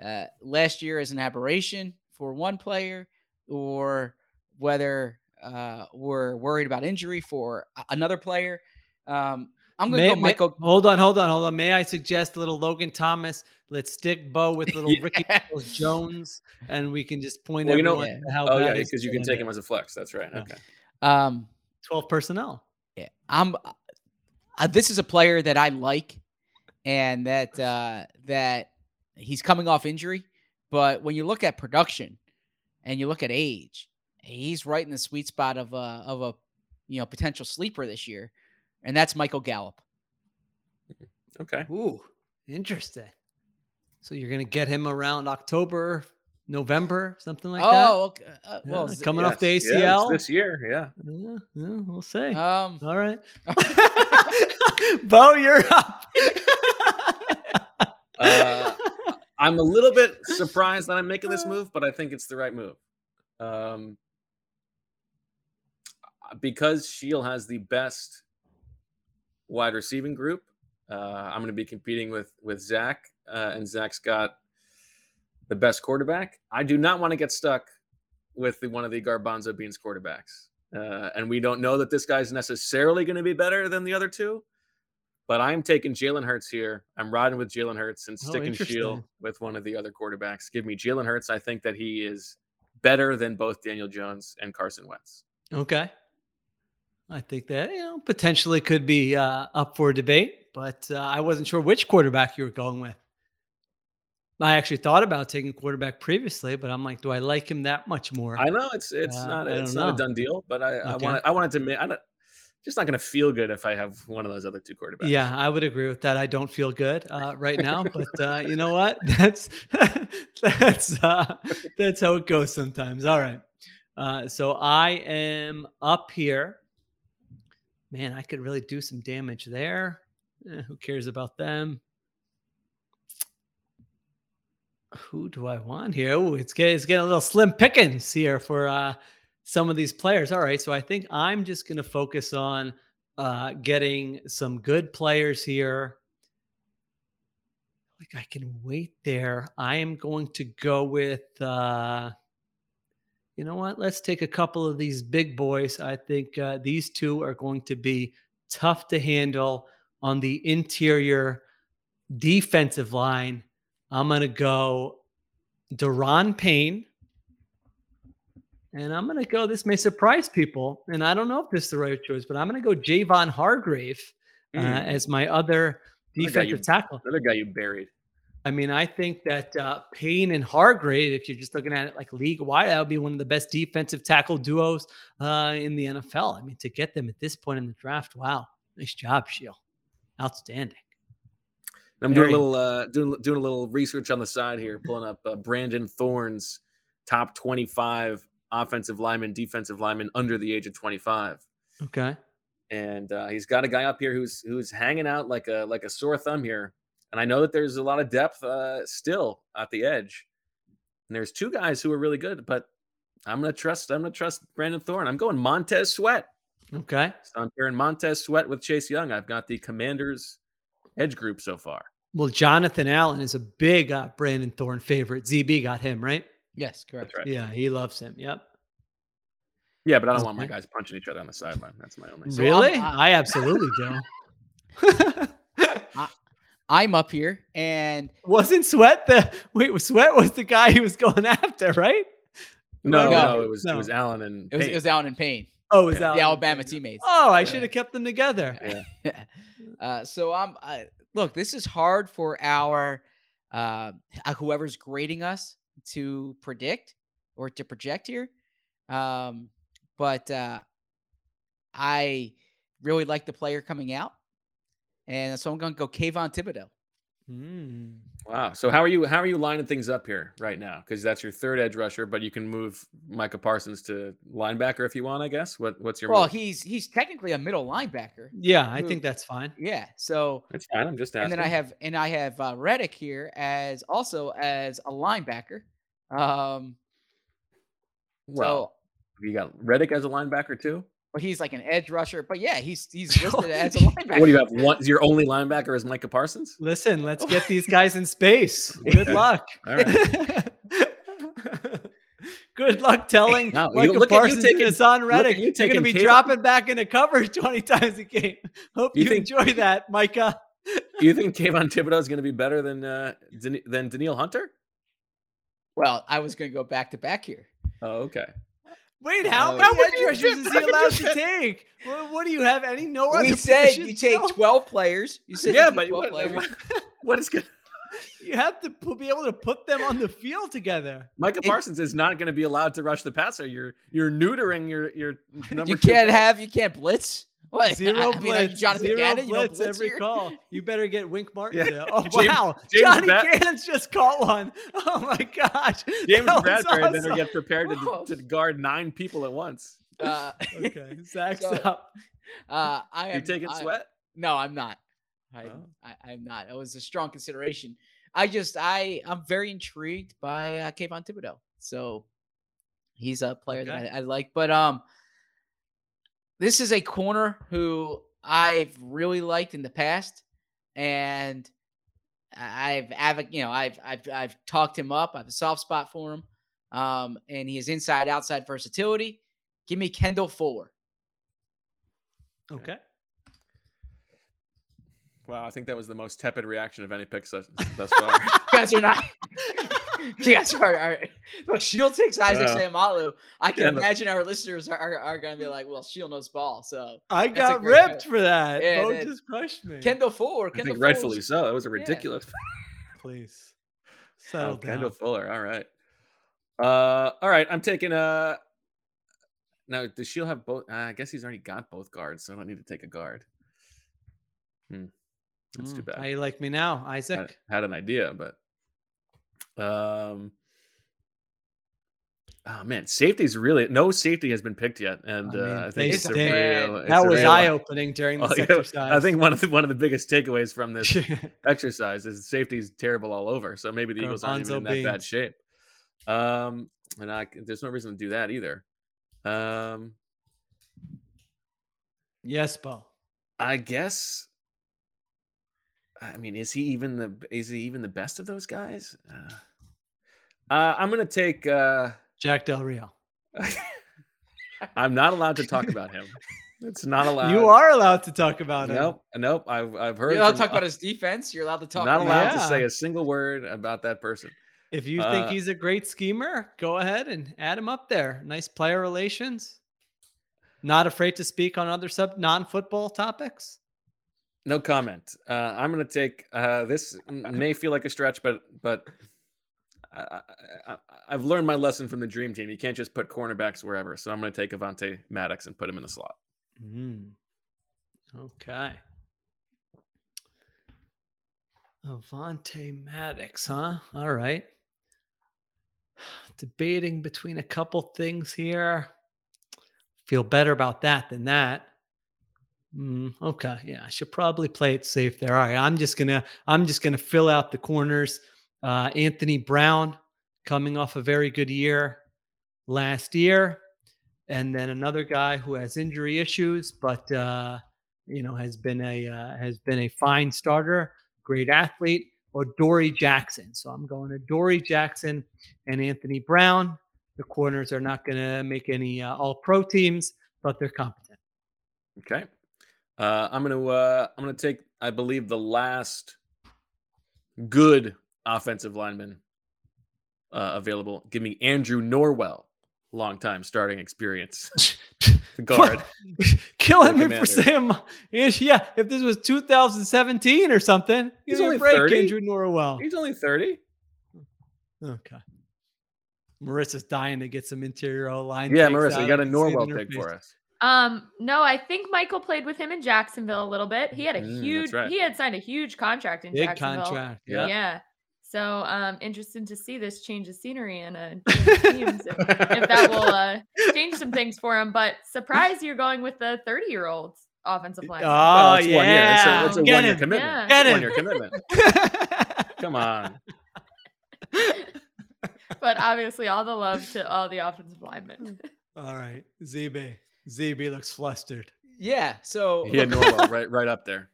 uh, last year as an aberration for one player, or whether uh, we're worried about injury for another player. Um, I'm going to May- go may- hold on, hold on, hold on. May I suggest a little Logan Thomas? Let's stick Bo with little Ricky Yeah. Daniels Jones, and we can just point Well, you know, everyone how oh bad yeah, because you can take is. him as a flex. That's right. Yeah. Okay. Um, twelve personnel. Yeah, I'm. Uh, this is a player that I like, and that uh, that he's coming off injury. But when you look at production, and you look at age, he's right in the sweet spot of a of a you know potential sleeper this year, and that's Michael Gallup. Okay. Ooh, interesting. So you're gonna get him around October, November, something like that. oh, okay. Uh, well, Yeah, z- coming off the Yes, yes, ACL. this year. Yeah. Yeah, yeah, we'll see. um, All right, Bo, you're up. Uh, I'm a little bit surprised that I'm making this move, but I think it's the right move. Um, because Sheil has the best wide receiving group, uh, I'm going to be competing with with Zach, uh, and Zach's got the best quarterback. I do not want to get stuck with the, one of the Garbanzo Beans quarterbacks, uh, and we don't know that this guy's necessarily going to be better than the other two. But I'm taking Jalen Hurts here. I'm riding with Jalen Hurts and Oh, sticking Sheil with one of the other quarterbacks. Give me Jalen Hurts. I think that he is better than both Daniel Jones and Carson Wentz. Okay. I think that you know potentially could be uh, up for debate, but uh, I wasn't sure which quarterback you were going with. I actually thought about taking quarterback previously, but I'm like, do I like him that much more? I know it's it's Uh, not it's don't not a done deal, but I I Okay. want I wanted to ma- I'm not, just not going to feel good if I have one of those other two quarterbacks. Yeah, I would agree with that. I don't feel good uh, right now, but uh, you know what? That's that's uh, that's how it goes sometimes. All right. Uh, so I am up here. Man, I could really do some damage there. Eh, who cares about them? Who do I want here? Oh, it's getting, it's getting a little slim pickings here for uh, some of these players. All right, so I think I'm just going to focus on uh, getting some good players here. like I can wait there. I am going to go with uh you know what? Let's take a couple of these big boys. I think uh, these two are going to be tough to handle on the interior defensive line. I'm going to go Daron Payne. And I'm going to go, this may surprise people. And I don't know if this is the right choice, but I'm going to go Javon Hargrave uh, Mm. as my other Another guy you- defensive tackle. Another guy you buried. I mean, I think that uh, Payne and Hargrave, if you're just looking at it like league wide, that would be one of the best defensive tackle duos uh, in the NFL. I mean, to get them at this point in the draft, wow, nice job, Sheil, outstanding. I'm Very- doing a little uh, doing doing a little research on the side here, pulling up uh, Brandon Thorn's top 25 offensive lineman, defensive lineman under the age of 25, Okay, and uh, he's got a guy up here who's who's hanging out like a like a sore thumb here. And I know that there's a lot of depth uh, still at the edge, and there's two guys who are really good, but I'm gonna trust I'm gonna trust Brandon Thorn. I'm going Montez Sweat. okay. So I'm pairing Montez Sweat with Chase Young. I've got the Commanders edge group so far. Well, Jonathan Allen is a big uh, Brandon Thorn favorite. ZB got him right. Yes, correct. That's right. Yeah, he loves him. Yep. Yeah, but I don't want my guys punching each other on the sideline. That's my only. Really? I'm- I absolutely do. I'm up here, and Wasn't Sweat the wait? Sweat was the guy he was going after, right? No, No. no, it was No. it was Allen and it was, it Payne. was Allen and Payne, Oh, was the Allen. Alabama teammates. Oh, I Yeah. should have kept them together. Yeah. uh, so I'm uh, look. This is hard for our uh, uh, whoever's grading us to predict or to project here. Um, but uh, I really like the player coming out, and so I'm going to go Kayvon Thibodeaux. Mm. Wow. So how are you? How are you lining things up here right now? Because that's your third edge rusher, but you can move Micah Parsons to linebacker if you want. I guess. What What's your? Well, move? he's he's technically a middle linebacker. Yeah, I Who- think that's fine. Yeah. So It's fine. I'm just asking. and then I have and I have uh, Reddick here as also as a linebacker. Um, Well, you got Reddick as a linebacker too. But he's like an edge rusher. But yeah, he's he's listed as a linebacker. What do you have? One, your only linebacker is Micah Parsons. Listen, let's get these guys in space. Good luck. All right. Good luck telling No, you- Micah look at you Parsons taking- and Haason look Reddick. you You're going to be Caleb- dropping back into coverage 20 times a game. Hope You you, think- enjoy that, Micah. Do you think Kayvon Thibodeaux is going to be better than uh, Dan- than Danielle Hunter? Well, I was going to go back to back here. Oh, okay. Wait, how Oh, many yeah, edge rushers is he back in allowed to take? What, what do you have? Any no other We said you take No. twelve players. You said Yeah, you but 12 what, players. what- what is going? You have to pu- be able to put them on the field together. Micah It- Parsons is not going to be allowed to rush the passer. You're you're neutering your your number. you two can't player. have you can't blitz. What Zero I mean, blitz. Jonathan zero Gannon, you blitz blitz every here? call. You better get Wink Martin. Yeah. Oh James- wow, James Johnny Bat- Gannon's just caught one. Oh my gosh, James That was Bradbury better awesome. get prepared to, to guard nine people at once. Uh, Okay, Zach's So, up. uh, I am You taking I- sweat? No, I'm not. I, Oh. I I'm not. It was a strong consideration. I just I I'm very intrigued by uh, Kayvon Thibodeaux. So he's a player Okay. that I, I like. But um, this is a corner who I've really liked in the past, and I've advo- you know I've I've I've talked him up. I have a soft spot for him. Um, and he has inside outside versatility. Give me Kendall Fuller. Okay. Wow, I think that was the most tepid reaction of any pick thus, thus far. you guys are not. you guys are. are look, Sheil takes Isaac Yeah. Samalu. I can Yeah, but- imagine our listeners are, are, are going to be like, "Well, Sheil knows ball." So I got ripped pick. for that. Yeah, Bo just crushed me. Kendall Fuller. I think rightfully Fuller's- so. That was a Yeah. ridiculous. Please Oh, settle down. Kendall Fuller. All right. Uh, all right. I'm taking uh Now, does Sheil have both? Uh, I guess he's already got both guards, so I don't need to take a guard. Hmm. That's too Mm, bad. How you like me now, I Isaac? had an idea, but um. Oh man, safety's really no safety has been picked yet, and I mean, uh, I think it's a real. That was eye opening during this Oh, yeah, exercise. I think one of the one of the biggest takeaways from this exercise is safety's terrible all over. So maybe the Eagles aren't even in that bad shape. Um, and I, there's no reason to do that either. Um, yes, Bo. I guess. I mean, is he even the is he even the best of those guys? Uh, uh, I'm gonna take. Uh, Jack Del Rio. I'm not allowed to talk about him. It's not allowed. You are allowed to talk about him. Nope, nope. I've I've heard. You're allowed to talk about his defense. You're allowed to talk. Not about allowed to say a single word about that person. If you think Uh, he's a great schemer, go ahead and add him up there. Nice player relations. Not afraid to speak on other sub non-football topics. No comment. Uh, I'm gonna take uh, this. May feel like a stretch, but but I, I've learned my lesson from the dream team. You can't just put cornerbacks wherever. So I'm gonna take Avonte Maddox and put him in the slot. Mm. Okay. Avonte Maddox, huh? All right. Debating between a couple things here. Feel better about that than that. Mm, okay, yeah, I should probably play it safe there. All right, I'm just gonna I'm just gonna fill out the corners. Uh, Anthony Brown coming off a very good year last year, and then another guy who has injury issues, but uh, you know has been a uh, has been a fine starter, great athlete, or Dory Jackson. So I'm going to Adoree' Jackson and Anthony Brown. The corners are not going to make any uh, All Pro teams, but they're competent. Okay. Uh, I'm gonna uh, I'm gonna take I believe the last good offensive lineman uh, available. Give me Andrew Norwell, long time starting experience guard. Killing me for my- yeah. If this was 2017 or something, He's a only break, 30. Andrew Norwell. He's only 30. Okay. Marissa's dying to get some interior line. Yeah, Marissa, you got a I can see it in Norwell pick for us. Um, no, I think Michael played with him in Jacksonville a little bit. He had a Mm, huge right. he had signed a huge contract in Big Jacksonville. contract. Yeah. Yeah. So um interested to see this change of scenery and uh teams if, if that will uh change some things for him. But surprise you're going with the 30 year old offensive line. Oh, Well, it's one year. It's a, yeah. it's a one year commitment. Yeah. Get One year commitment. Come on. but obviously all the love to all the offensive linemen. All right. ZB. ZB looks flustered. Yeah. So He had Norwell right right up there.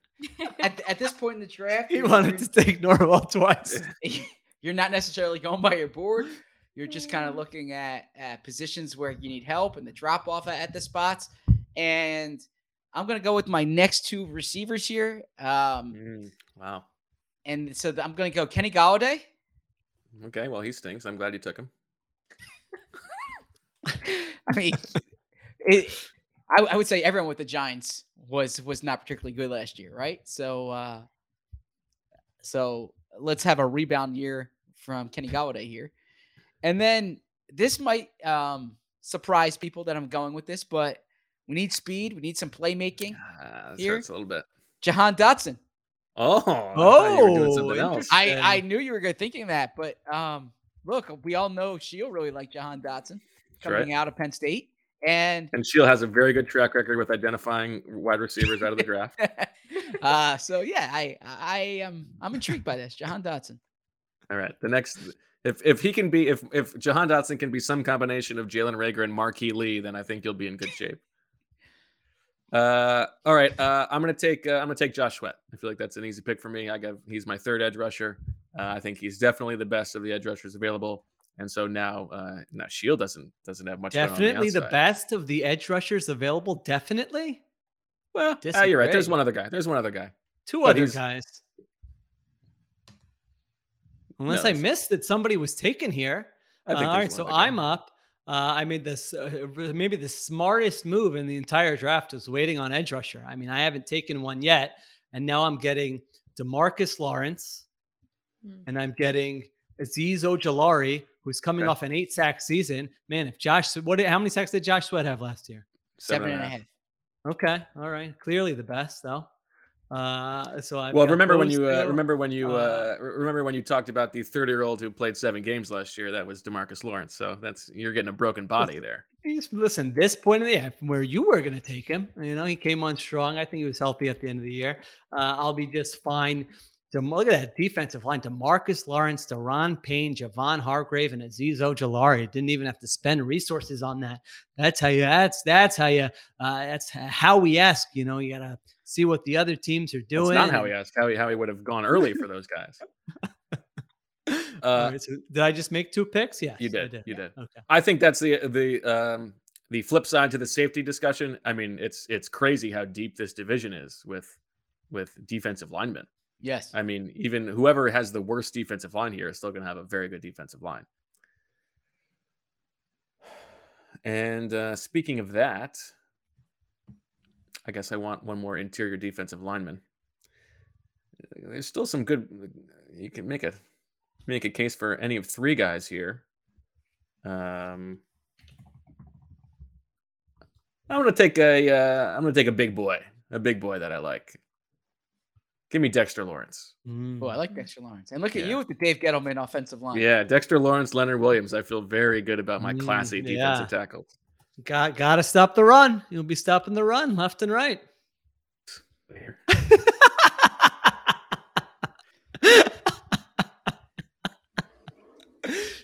at, at this point in the draft, He wanted to take Norwell twice. you're not necessarily going by your board. You're just kind of looking at, at positions where you need help and the drop off at, at the spots. And I'm going to go with my next two receivers here. Um, Mm, wow. and so I'm going to go Kenny Golladay. Okay. Well, he stinks. I'm glad you took him. I mean, it, I, I would say everyone with the Giants was was not particularly good last year, right? So, uh, so let's have a rebound year from Kenny Golladay here, and then this might um, surprise people that I'm going with this, but we need speed, we need some playmaking. Uh, Here? hurts a little bit. Jahan Dotson. Oh, you were doing Oh, else. I I knew you were good thinking that, but um, look, we all know Sheil really like Jahan Dotson That's right. coming out of Penn State, and And Sheil has a very good track record with identifying wide receivers out of the draft. uh, so yeah, I I am I'm intrigued by this, Jahan Dotson. All right. The next, if if he can be, if if Jahan Dotson can be some combination of Jalen Reagor and Marqise Lee, then I think you'll be in good shape. Uh, all right. Uh, I'm gonna take uh, I'm gonna take Josh Sweat. I feel like that's an easy pick for me. I got he's my third edge rusher. Uh, I think he's definitely the best of the edge rushers available. And so now, uh, now Sheil doesn't doesn't have much. going on Definitely the outside. best of the edge rushers available. Definitely. Well, uh, you're right. There's one other guy. There's one other guy. Two But other he's- guys. Unless No, I missed that somebody was taken here. I think Uh, all there's right, one so. I'm up. Uh, I made this uh, maybe the smartest move in the entire draft was waiting on edge rusher. I mean, I haven't taken one yet, and now I'm getting DeMarcus Lawrence, Hmm. and I'm getting Azeez Ojulari, who's coming Okay. off an eight sack season. Man, if Josh, what? How many sacks did Josh Sweat have last year? Seven and a half. Okay, all right, clearly the best though. Uh, so I Well, remember when you uh, remember when you uh, uh, re- remember when you talked about the 30 year old who played seven games last year? That was DeMarcus Lawrence. So that's you're getting a broken body there. Listen, this point in the year, where you were going to take him, you know, he came on strong. I think he was healthy at the end of the year. Uh, I'll be just fine To look at that defensive line: DeMarcus Lawrence, Daron Payne, Javon Hargrave, and Azeez Ojulari. Didn't even have to spend resources on that. That's how you. That's that's how you. Uh, that's how we ask. You know, you gotta see what the other teams are doing. That's not how he asked. How he how he would have gone early for those guys. Uh, right, so did I just make two picks? Yeah, you I did. You did. Okay. I think that's the the um the flip side to the safety discussion. I mean, it's it's crazy how deep this division is with with defensive linemen. Yes. I mean, even whoever has the worst defensive line here is still going to have a very good defensive line. And uh, speaking of that, I guess I want one more interior defensive lineman. There's still some good. You can make a make a case for any of three guys here. Um, I'm gonna take a. Uh, I'm gonna take a big boy, a big boy that I like. Give me Dexter Lawrence. Mm. Oh, I like Dexter Lawrence. And look at Yeah. you with the Dave Gettleman offensive line. Yeah, Dexter Lawrence, Leonard Williams. I feel very good about my Mm, classy yeah. defensive tackles. Got got to stop the run. You'll be stopping the run left and right.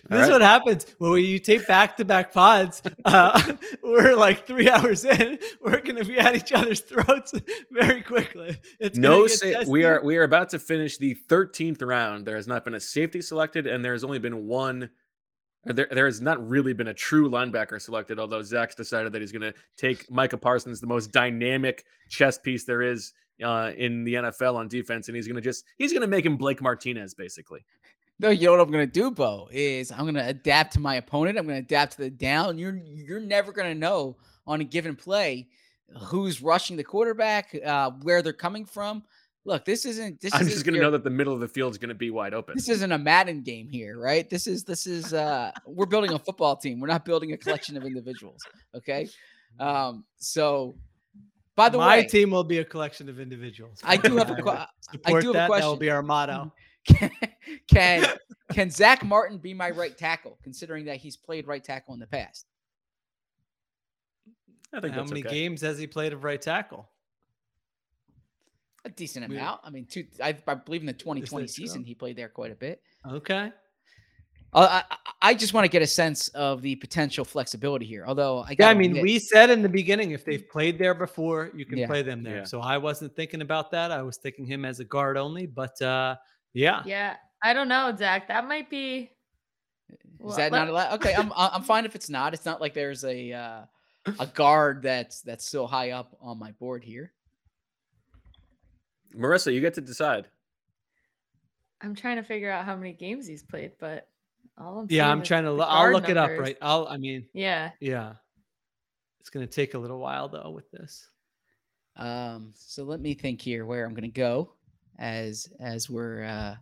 This is what happens when you tape back to back pods. Uh, we're like three hours in. We're going to be at each other's throats very quickly. It's no, sa- we are we are about to finish the 13th round. There has not been a safety selected, and there has only been one. There, there has not really been a true linebacker selected, although Zach's decided that he's going to take Micah Parsons, the most dynamic chess piece there is uh, in the NFL on defense, and he's going to just he's going to make him Blake Martinez, basically. No, you know what I'm gonna do, Bo, is I'm gonna adapt to my opponent. I'm gonna adapt to the down. You're you're never gonna know on a given play who's rushing the quarterback, uh, where they're coming from. Look, this isn't this I'm isn't just going to your- know that the middle of the field is going to be wide open. this isn't a Madden game here, right? This is this is uh we're building a football team. We're not building a collection of individuals. Okay. Um, so by the My way, my team will be a collection of individuals. I do have a que- I do have a question. That will be our motto. can can can Zack Martin be my right tackle, considering that he's played right tackle in the past? I think How many okay. games has he played of right tackle? A decent We- amount. I mean, two. I, I believe in the 2020 season true? he played there quite a bit. Okay. Uh, I, I- I just want to get a sense of the potential flexibility here. Although I Yeah, I mean, we said in the beginning if they've played there before, you can Yeah. play them there. Yeah. So I wasn't thinking about that. I was thinking him as a guard only. But uh, yeah, Yeah, I don't know, Zach. That might be. Is that let- not allowed? Okay, I'm I- I'm fine if it's not. It's not like there's a uh, a guard that's that's so high up on my board here. Marissa, you get to decide. I'm trying to figure out how many games he's played, but all I'm yeah, I'm trying to. the lo- I'll guard look it up. Right. I'll. I mean, Yeah. yeah, it's gonna take a little while though with this. Um, so let me think here where I'm going to go as as we're uh,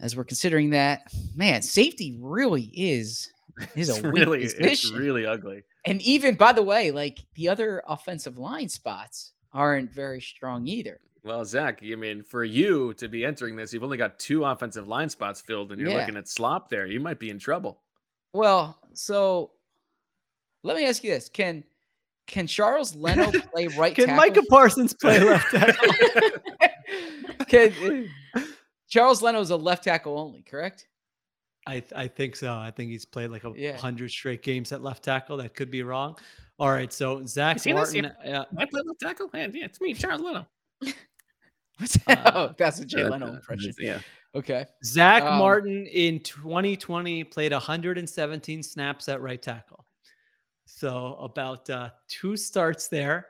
as we're considering that. Man, safety really is is a really, it's really ugly. And even by the way, like the other offensive line spots aren't very strong either. Well, Zach, I mean, for you to be entering this, you've only got two offensive line spots filled, and you're Yeah. looking at slop there. You might be in trouble. Well, so let me ask you this: Can can Charles Leno play right Can? Micah Parsons play left tackle? Can, Charles Leno is a left tackle only, correct? I I think so. I think he's played like a Yeah. hundred straight games at left tackle. That could be wrong. All right, so Zach see this? Martin. uh, I play left tackle, and yeah, it's me, Charles Leno. What's oh, that's a Jay Uh, Leno uh, impression. Yeah. Okay. Zach Um, Martin in 2020 played 117 snaps at right tackle. So about uh, two starts there.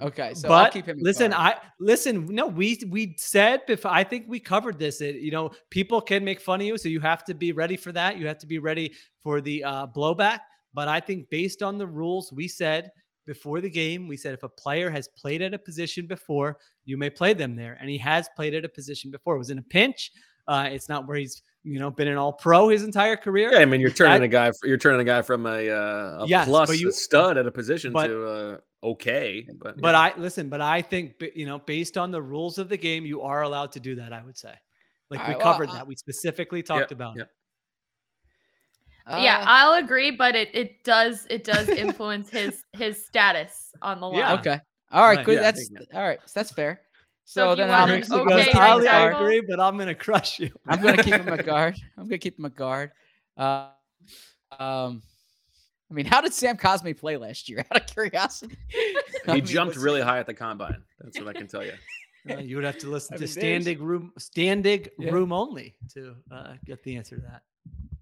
Okay. So I'll but keep him. listen. I listen. No, we we said before. I think we covered this. It, you know, people can make fun of you, so you have to be ready for that. You have to be ready for the uh, blowback. But I think based on the rules, we said before the game, we said if a player has played at a position before, you may play them there, and he has played at a position before. It was in a pinch. Uh, it's not where he's you know been an All Pro his entire career. Yeah, I mean, you're turning That- a guy. You're turning a guy from a, uh, a Yes, plus you- a stud at a position but- to uh, okay. But But yeah. I listen, but I think you know, based on the rules of the game, you are allowed to do that. I would say, like we Alright, well, covered that. We specifically talked about yeah. it. yeah, Uh, I'll agree, but it it does it does influence his his status on the line. Yeah. Okay. All right. Right, Good. yeah, I that's think all right. So that's fair. So, if you then I'm, okay goes, right "Ali, I agree, but I'm gonna crush you. I'm gonna keep him a guard. I'm gonna keep him a guard. Uh, um, I mean, how did Sam Cosmi play last year? Out of curiosity, I He mean, jumped was- really high at the combine. That's what I can tell you. Uh, you would have to listen I to mean, standing room, standing Yeah. room only to uh, get the answer to that.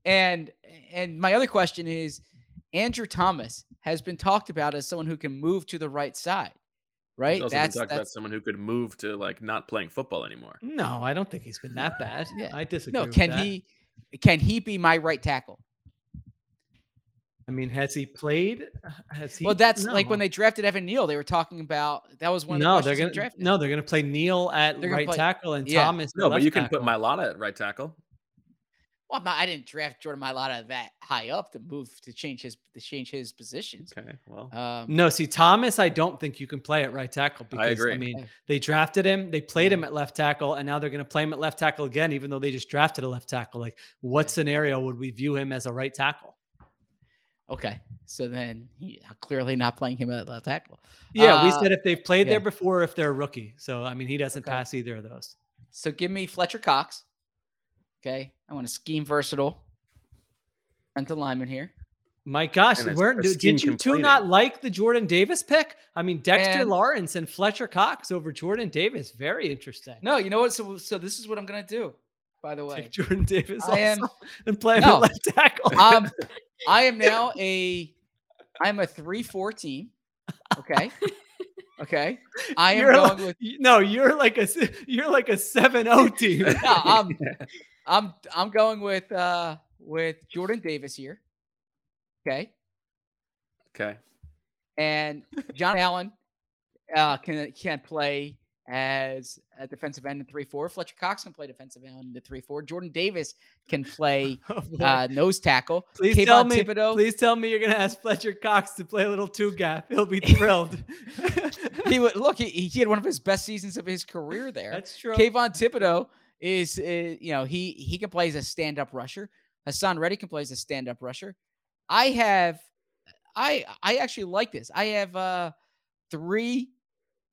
And and my other question is, Andrew Thomas has been talked about as someone who can move to the right side, right? He's also been That's about someone who could move to like not playing football anymore. No, I don't think he's been that bad. Yeah. I disagree. no. with Can that. he can he be my right tackle? I mean, has he played? Has he? well, that's like when they drafted Evan Neal. They were talking about that was one of the no, questions they're gonna drafting. no, they're gonna play Neal at They're right play- tackle and yeah. Thomas. No, but left you can put tackle. Mailata at right tackle. Well, I'm not, I didn't draft Jordan Mailata that high up to move to change his to change his positions. Okay, well, Um, No, see Thomas, I don't think you can play at right tackle because I, agree. I mean they drafted him, they played him at left tackle, and now they're going to play him at left tackle again, even though they just drafted a left tackle. Like, what scenario would we view him as a right tackle? Okay, so then he, clearly not playing him at left tackle. Yeah, we Uh, said if they've played yeah. there before, if they're a rookie. So I mean, he doesn't Okay. pass either of those. So give me Fletcher Cox. Okay, I want a scheme versatile. Rental lineman here. My gosh, And weren't did scheme you two not like the Jordan Davis pick? I mean, Dexter And- Lawrence and Fletcher Cox over Jordan Davis. Very interesting. No, you know what? So so this is what I'm gonna do. By the way, Take Jordan Davis I am- and play him No. at left tackle. um, I am now a I'm a three four team. Okay. Okay. I am You're going like- with no, you're like a you're like a 7-0 team. no, I'm I'm I'm going with uh with Jordan Davis here. Okay. okay. And John Allen uh can can play as a defensive end in three four. Fletcher Cox can play defensive end in the three four. Jordan Davis can play Oh, uh nose tackle. please Kayvon tell me, Thibodeaux. please tell me you're gonna ask Fletcher Cox to play a little two gap. He'll be thrilled. He would look. He, he had one of his best seasons of his career there. That's true. Kayvon Thibodeaux is, uh, you know, he he can play as a stand up rusher. Haason Reddy can play as a stand up rusher. I have, I I actually like this. I have uh three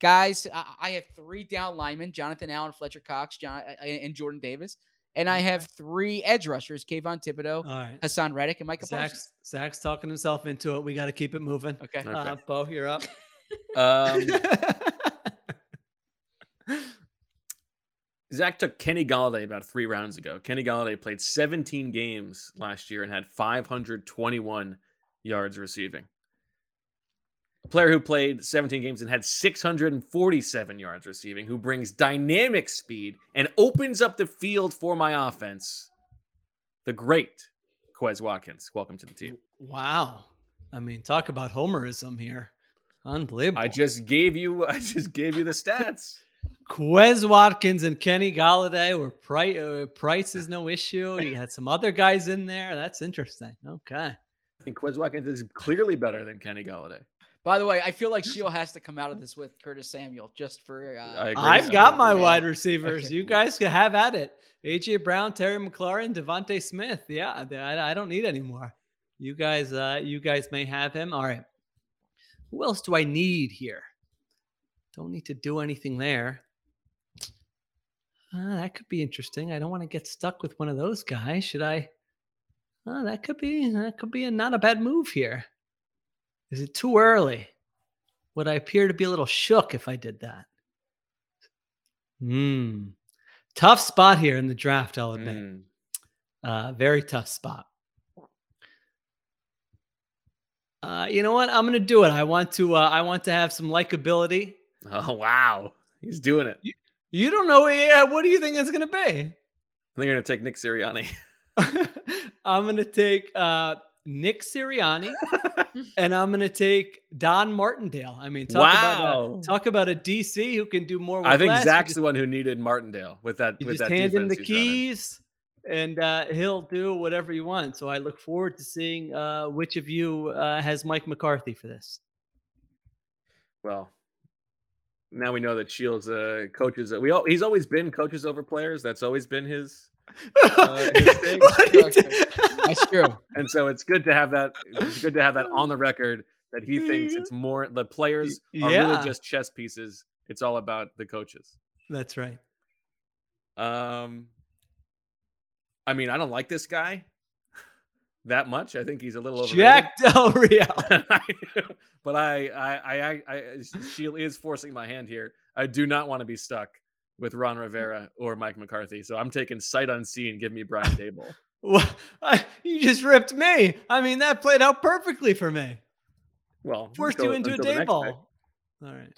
guys. I, I have three down linemen: Jonathan Allen, Fletcher Cox, John, uh, and Jordan Davis. And I have three edge rushers: Kayvon Thibodeaux, All right. Haason Reddick, and Micah Parsons. Zach's, Zach's talking himself into it. We got to keep it moving. Okay. Okay. Uh, Bo, you're up. Um, Zach took Kenny Golladay about three rounds ago. Kenny Golladay played 17 games last year and had 521 yards receiving. A player who played 17 games and had 647 yards receiving, who brings dynamic speed and opens up the field for my offense. The great Quez Watkins. Welcome to the team. wow. I mean, talk about homerism here. Unbelievable. I just gave you I just gave you the stats. Quez Watkins and Kenny Golladay were price. Uh, price is no issue. You had some other guys in there. That's interesting. Okay. I think Quez Watkins is clearly better than Kenny Golladay. By the way, I feel like Sheil has to come out of this with Curtis Samuel just for. Uh, I agree. I've so. got my Yeah. wide receivers. Okay. You guys can have at it. AJ Brown, Terry McLaurin, DeVonta Smith. Yeah, I, I don't need any more. You guys, uh, you guys may have him. All right. Who else do I need here? Don't need to do anything there. Uh, that could be interesting. I don't want to get stuck with one of those guys. Should I? Uh, that could be that could be a, not a bad move here. Is it too early? Would I appear to be a little shook if I did that? Hmm. Tough spot here in the draft, I'll admit. Mm. Uh, very tough spot. Uh, you know what? I'm gonna do it. I want to. Uh, I want to have some likability. Oh wow, he's doing it. You don't know. Yeah, what do you think it's gonna be? I think you're gonna take Nick Sirianni. I'm gonna take uh, Nick Sirianni, and I'm gonna take Don Martindale. I mean, talk about Wow. a, talk about a DC who can do more. With I think less. Zach's just- the one who needed Martindale with that with just that hand him the defense he's running. keys, and uh, he'll do whatever you want. So I look forward to seeing uh, which of you uh, has Mike McCarthy for this. Well, now we know that Sheil's uh, coaches. We all, he's always been coaches over players. That's always been his. Uh, his thing. What he did- That's true. And so it's good to have that. It's good to have that on the record that he thinks it's more the players are Yeah. really just chess pieces. It's all about the coaches. That's right. Um, I mean, I don't like this guy that much. I think he's a little over. Jack Del Rio. but I, I, I, I, I, she is forcing my hand here. I do not want to be stuck with Ron mm. Rivera or Mike McCarthy. So I'm taking sight unseen. Give me Brian Dable. Well, I, you just ripped me. I mean, that played out perfectly for me. Well, Forced until- you into a until day ball. pick. All right.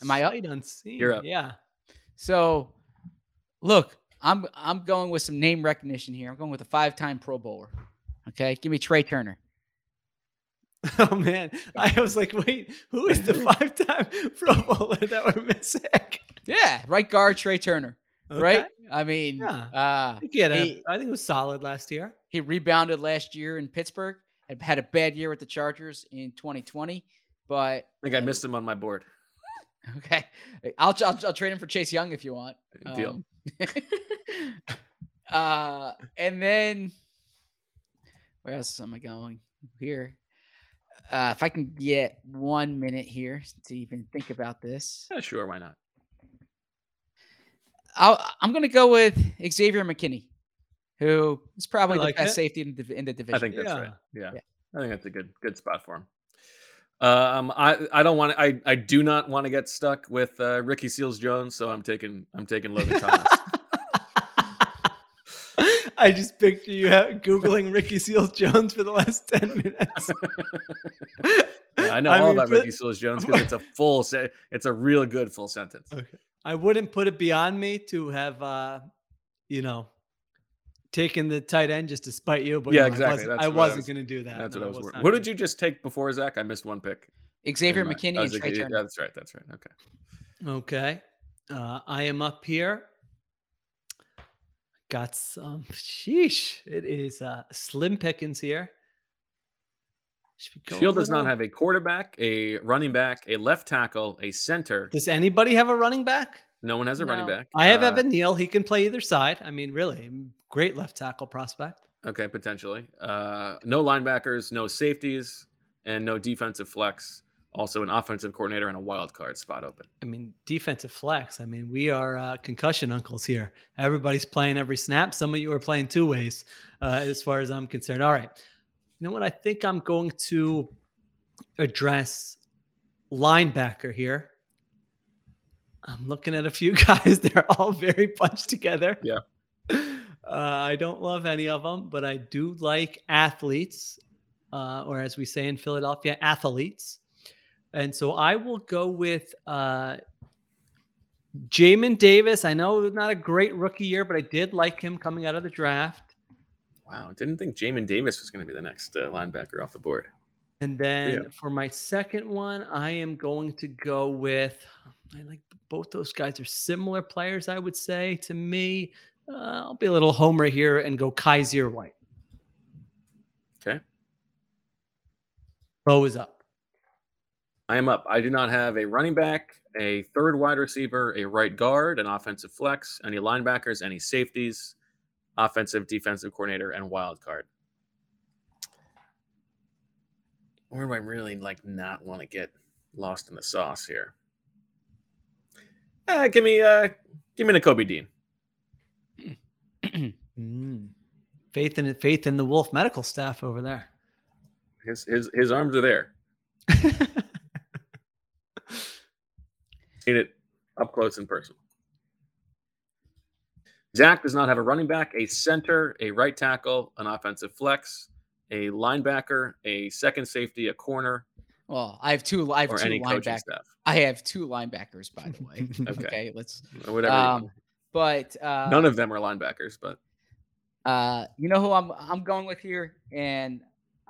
Am I up? Sight unseen. You're up. Yeah. So, look, I'm I'm going with some name recognition here. I'm going with a five-time Pro Bowler. Okay, give me Trai Turner. Oh man, I was like, wait, who is the five-time Pro Bowler that we're missing? Yeah, right guard Trai Turner. Right? I mean, Yeah. uh, I think, he he- I think it was solid last year. he rebounded last year in Pittsburgh. Had had a bad year with the Chargers in 2020, but I think I missed him on my board. okay, I'll I'll, I'll trade him for Chase Young if you want. Deal. Um, uh, and then where else am I going here? Uh, if I can get one minute here to even think about this, Yeah, sure, why not? I'll, I'm going to go with Xavier McKinney, who is probably like the best it. safety in the, in the division. I think that's Yeah. right. Yeah. Yeah. I think that's a good good spot for him. Um, I I don't want to. I I do not want to get stuck with uh, Ricky Seals Jones, so I'm taking I'm taking Logan Thomas. I just picture you ha- googling Ricky Seals Jones for the last ten minutes. Yeah, I know I all mean, about for- Ricky Seals Jones because it's a full se- It's a real good full sentence. Okay. I wouldn't put it beyond me to have, uh, you know, taken the tight end just to spite you. But yeah, no, exactly. I wasn't, I wasn't was- going to do that. That's No, what I I was. was What gonna did you just take before Zach? I missed one pick. Xavier in my- McKinney and Trai Turner. Yeah, that's right. That's right. Okay. Okay. Uh, I am up here. Got some. Sheesh. It is uh, slim pickings here. Should we go a Sheil does not have a quarterback, a running back, a left tackle, a center. Does anybody have a running back? No one has a running back. I have Uh, Evan Neal. He can play either side. I mean, really, great left tackle prospect. Okay, potentially. Uh, no linebackers, no safeties, and no defensive flex. Also, an offensive coordinator and a wild card spot open. I mean, defensive flex. I mean, we are uh, concussion uncles here. Everybody's playing every snap. Some of you are playing two ways, uh, as far as I'm concerned. All right. You know what? I think I'm going to address linebacker here. I'm looking at a few guys. They're all very bunched together. Yeah. Uh, I don't love any of them, but I do like athletes, uh, or as we say in Philadelphia, athletes. And so I will go with uh, Jamin Davis. I know not a great rookie year, but I did like him coming out of the draft. Wow, didn't think Jamin Davis was going to be the next uh, linebacker off the board. And then Yeah. for my second one, I am going to go with. I like both those guys are similar players. I would say to me, uh, I'll be a little homer here and go Kyzir White. Okay. Bo is up. I am up. I do not have a running back, a third wide receiver, a right guard, an offensive flex, any linebackers, any safeties, offensive, defensive coordinator, and wild card. Where do I really like not want to get lost in the sauce here? Uh, give me uh give me Kobe Dean. Mm. Faith in faith in the Wulf medical staff over there. His his his arms are there. Seen it up close and personal. Zach does not have a running back, a center, a right tackle, an offensive flex, a linebacker, a second safety, a corner, Well, I have two. I have two linebackers. I have two linebackers, by the way. Okay. okay. let's. Whatever. Um, but uh, None of them are linebackers, but Uh, you know who I'm I'm going with here, and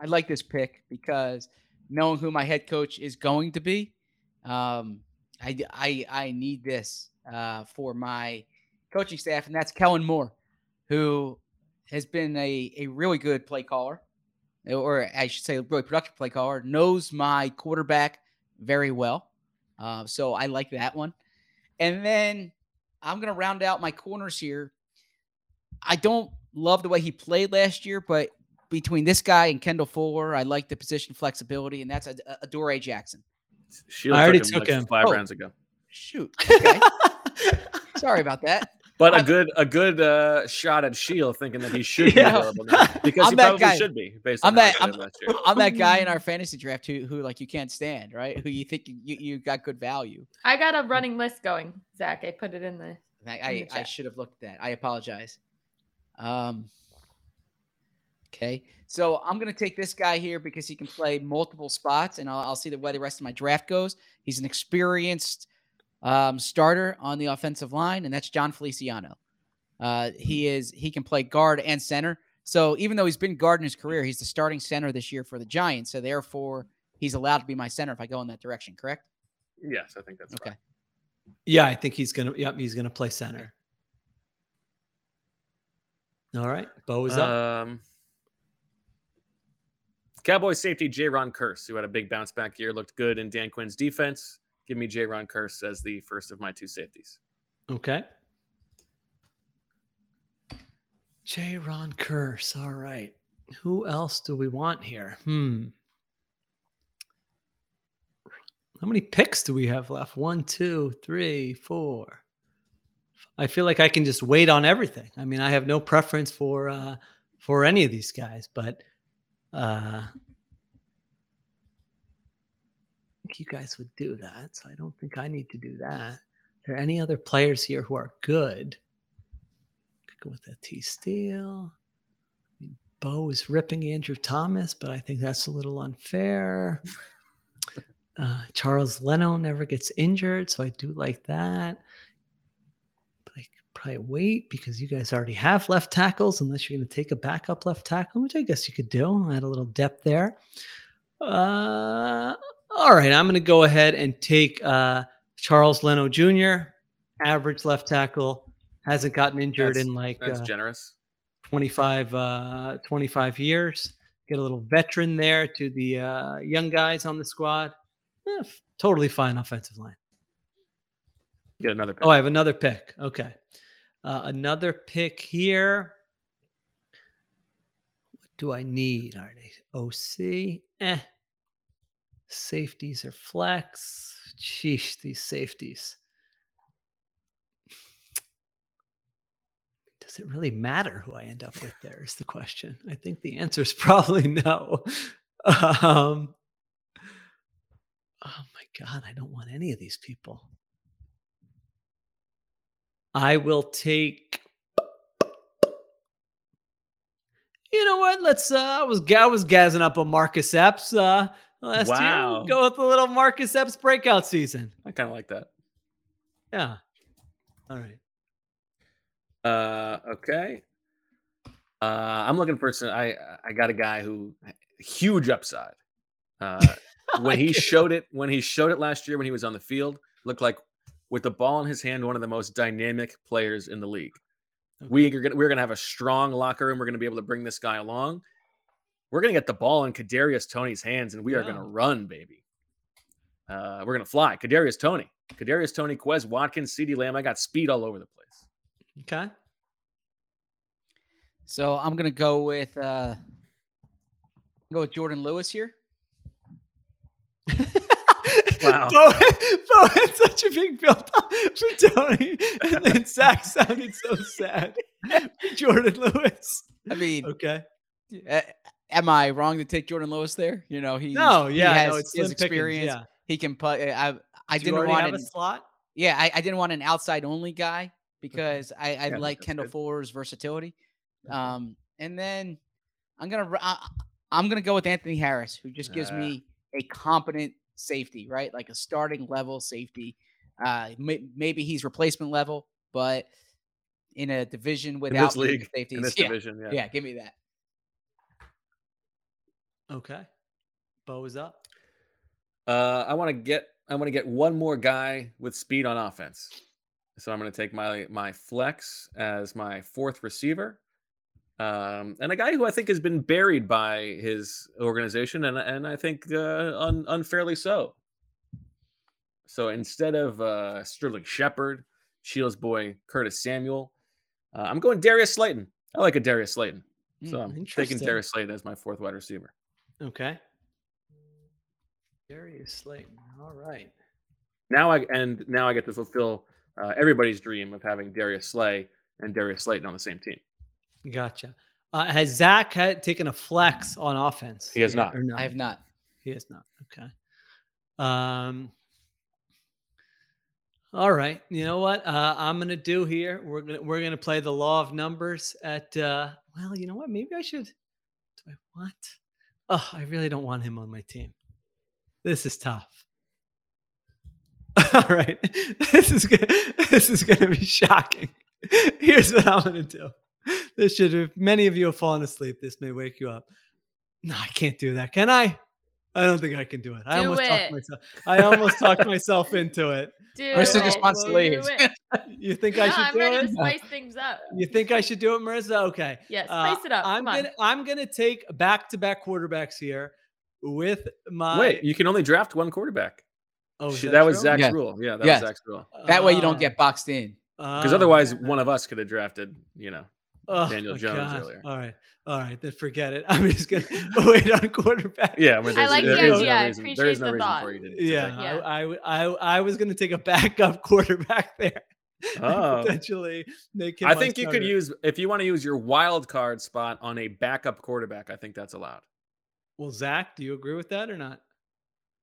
I like this pick because knowing who my head coach is going to be, um, I I I need this uh, for my coaching staff, and that's Kellen Moore, who has been a a really good play caller, or I should say, a really productive play caller. Knows my quarterback very well, uh, so I like that one. And then I'm gonna round out my corners here. I don't love the way he played last year, but between this guy and Kendall Fuller, I like the position flexibility, and that's Adoree' Jackson. Sheil I already took him, took like him. five Oh. rounds ago. Shoot. Okay. Sorry about that. But a good a good uh, shot at Sheil thinking that he should be Yeah. available now because I'm he probably guy. should be based I'm that he I'm, did last year. I'm that guy in our fantasy draft who who like you can't stand, right? Who you think you, you got good value. I got a running list going, Zach. I put it in the. I in I, the I chat. should have looked at that. I apologize. Um. Okay, so I'm gonna take this guy here because he can play multiple spots, and I'll, I'll see the way the rest of my draft goes. He's an experienced um, starter on the offensive line, and that's Jon Feliciano. Uh, he is he can play guard and center. So even though he's been guard in his career, he's the starting center this year for the Giants. So therefore, he's allowed to be my center if I go in that direction. Correct? Yes, I think that's Okay. Yeah, I think he's gonna. Yep, he's gonna play center. All right, Bo is up. Um, Cowboy safety Jayron Kearse, who had a big bounce back year, looked good in Dan Quinn's defense. Give me Jayron Kearse as the first of my two safeties. Okay. Jayron Kearse. All right. Who else do we want here? Hmm. How many picks do we have left? One, two, three, four. I feel like I can just wait on everything. I mean, I have no preference for uh for any of these guys, but uh I think you guys would do that. So I don't think I need to do that. Are there any other players here who are good? Could go with a T Steel. I mean, Bo is ripping Andrew Thomas, but I think that's a little unfair. Uh, Charles Leno never gets injured, so I do like that. Probably wait because you guys already have left tackles, unless you're going to take a backup left tackle, which I guess you could do. Add a little depth there. Uh, all right, I'm going to go ahead and take uh, Charles Leno Jr., average left tackle, hasn't gotten injured That's- in like That's uh, generous. 25, uh, 25 years. Get a little veteran there to the uh, young guys on the squad. Eh, totally fine offensive line. Get another pick. Oh, I have another pick. Okay. Uh, another pick here. What do I need? Are they OC? Eh. Safeties or flex? Sheesh, these safeties. Does it really matter who I end up with there? Is the question. I think the answer is probably no. Um, oh my God, I don't want any of these people. I will take. You know what? Let's. Uh, I was I was gazzing up on Marcus Epps uh, last year. Wow. We'll Go with the little Marcus Epps breakout season. I kind of like that. Yeah. All right. Uh, okay. Uh, I'm looking for some. I I got a guy who huge upside. Uh, when he showed it, when he showed it last year, when he was on the field, looked like with the ball in his hand, one of the most dynamic players in the league. We are gonna, we're gonna have a strong locker room. We're gonna be able to bring this guy along. We're gonna get the ball in Kadarius Toney's hands, and we are gonna run, baby. Uh, we're gonna fly. Kadarius Toney, Kadarius Toney, Quez Watkins, CeeDee Lamb. I got speed all over the place. Okay. So I'm gonna go with uh go with Jordan Lewis here. Wow. Bo, Bo had such a big build up for Toney, and then Zach sounded so sad. Jordan Lewis. I mean, Okay. a- am I wrong to take Jordan Lewis there? You know, he No, he yeah, has, no, it's he has slim pickings, experience. yeah. He can play. I I Do didn't already want have a an, slot. yeah I, I didn't want an outside only guy because I, I Yeah, like Kendall good. Fuller's versatility. Um, and then I'm gonna I, am gonna go with Anthony Harris, who just gives Ah. me a competent safety, right? Like a starting level safety. Uh, may, maybe he's replacement level, but in a division In without this league, safeties, in this yeah, division, yeah. yeah, give me that. Okay. Bo is up. Uh, I want to get I want to get one more guy with speed on offense. So I'm going to take my my flex as my fourth receiver, um, and a guy who I think has been buried by his organization, and and I think uh, un, unfairly so. So instead of uh, Sterling Shepard, Sheil's boy Curtis Samuel, uh, I'm going Darius Slayton. I like a Darius Slayton, so Mm, I'm taking. Darius Slayton as my fourth wide receiver. Okay. Darius Slayton. All right. Now I and now I get to fulfill uh, everybody's dream of having Darius Slay and Darius Slayton on the same team. Gotcha. Uh, has Zach had taken a flex on offense? He has yet not. or no? I have not. He has not. Okay. Um. All right. You know what? Uh, I'm gonna do here. We're gonna we're gonna play the law of numbers at. Uh, well, you know what? Maybe I should. Do I want? Oh, I really don't want him on my team. This is tough. All right. This is gonna, this is gonna be shocking. Here's what I'm gonna do. This should have many of you have fallen asleep. This may wake you up. No, I can't do that. Can I? I don't think I can do it. I Do almost it. talked myself. I almost talked myself into it. Do Marissa it. just wants to leave. You think I No, should I'm do ready it? to spice things up. You think I should do it, Marissa? Okay. Yeah, Uh, spice it up. I'm Come on. gonna I'm gonna take back-to-back quarterbacks here with my Wait, you can only draft one quarterback. Oh, is that that was? Zach's Yeah. rule. Yeah, that Yes. was Zach's rule. That way you Uh, don't get boxed in. Because uh, otherwise, one of us could have drafted, you know, oh Daniel my Jones God. earlier. All right. All right, then forget it. I'm just gonna wait on quarterback. Yeah, I, mean, I there's- like the there is idea. No I reason, there appreciate is no the reason thought. for you to. to Yeah, take- Yeah. I, I, I, I was going to take a backup quarterback there. Oh. Potentially make him I think you could use if you want to use your wild card spot on a backup quarterback. I think that's allowed. Well, Zach, do you agree with that or not?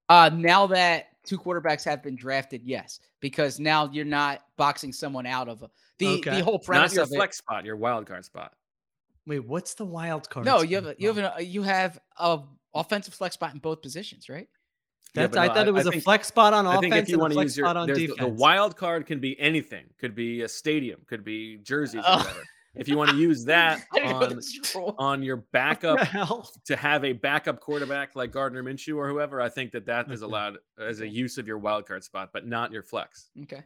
Uh, now that two quarterbacks have been drafted, yes, because now you're not boxing someone out of a, the Okay. the whole Not your of flex spot, your wild card spot. Wait, what's the wild card? No, you have a, you have a, you have a offensive flex spot in both positions, right? Yeah, That's, I thought it was a think- flex spot on offense I think if you and a want to use your spot on there's the, the wild card can be anything. Could be a stadium. Could be jerseys or Oh. whatever. If you want to use that I didn't know on on your backup to have a backup quarterback like Gardner Minshew or whoever, I think that that is allowed as a use of your wild card spot, but not your flex. Okay.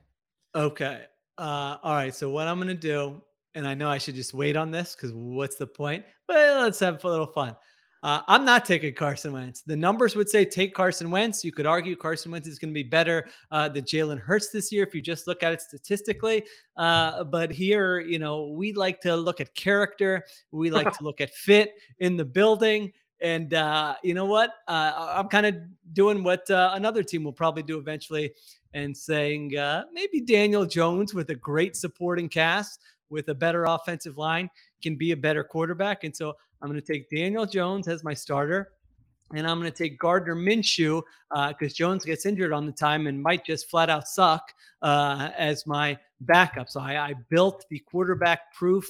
Okay. Uh, all right. So what I'm gonna do, and I know I should just wait on this because what's the point? But let's have a little fun. Uh, I'm not taking Carson Wentz. The numbers would say take Carson Wentz. You could argue Carson Wentz is going to be better uh, than Jalen Hurts this year if you just look at it statistically. Uh, but here, you know, we like to look at character. We like to look at fit in the building. And uh, you know what? Uh, I'm kind of doing what uh, another team will probably do eventually and saying uh, maybe Daniel Jones with a great supporting cast with a better offensive line can be a better quarterback. And so I'm going to take Daniel Jones as my starter. And I'm going to take Gardner Minshew because Jones gets injured on the time and might just flat out suck uh, as my backup. So I, I built the quarterback proof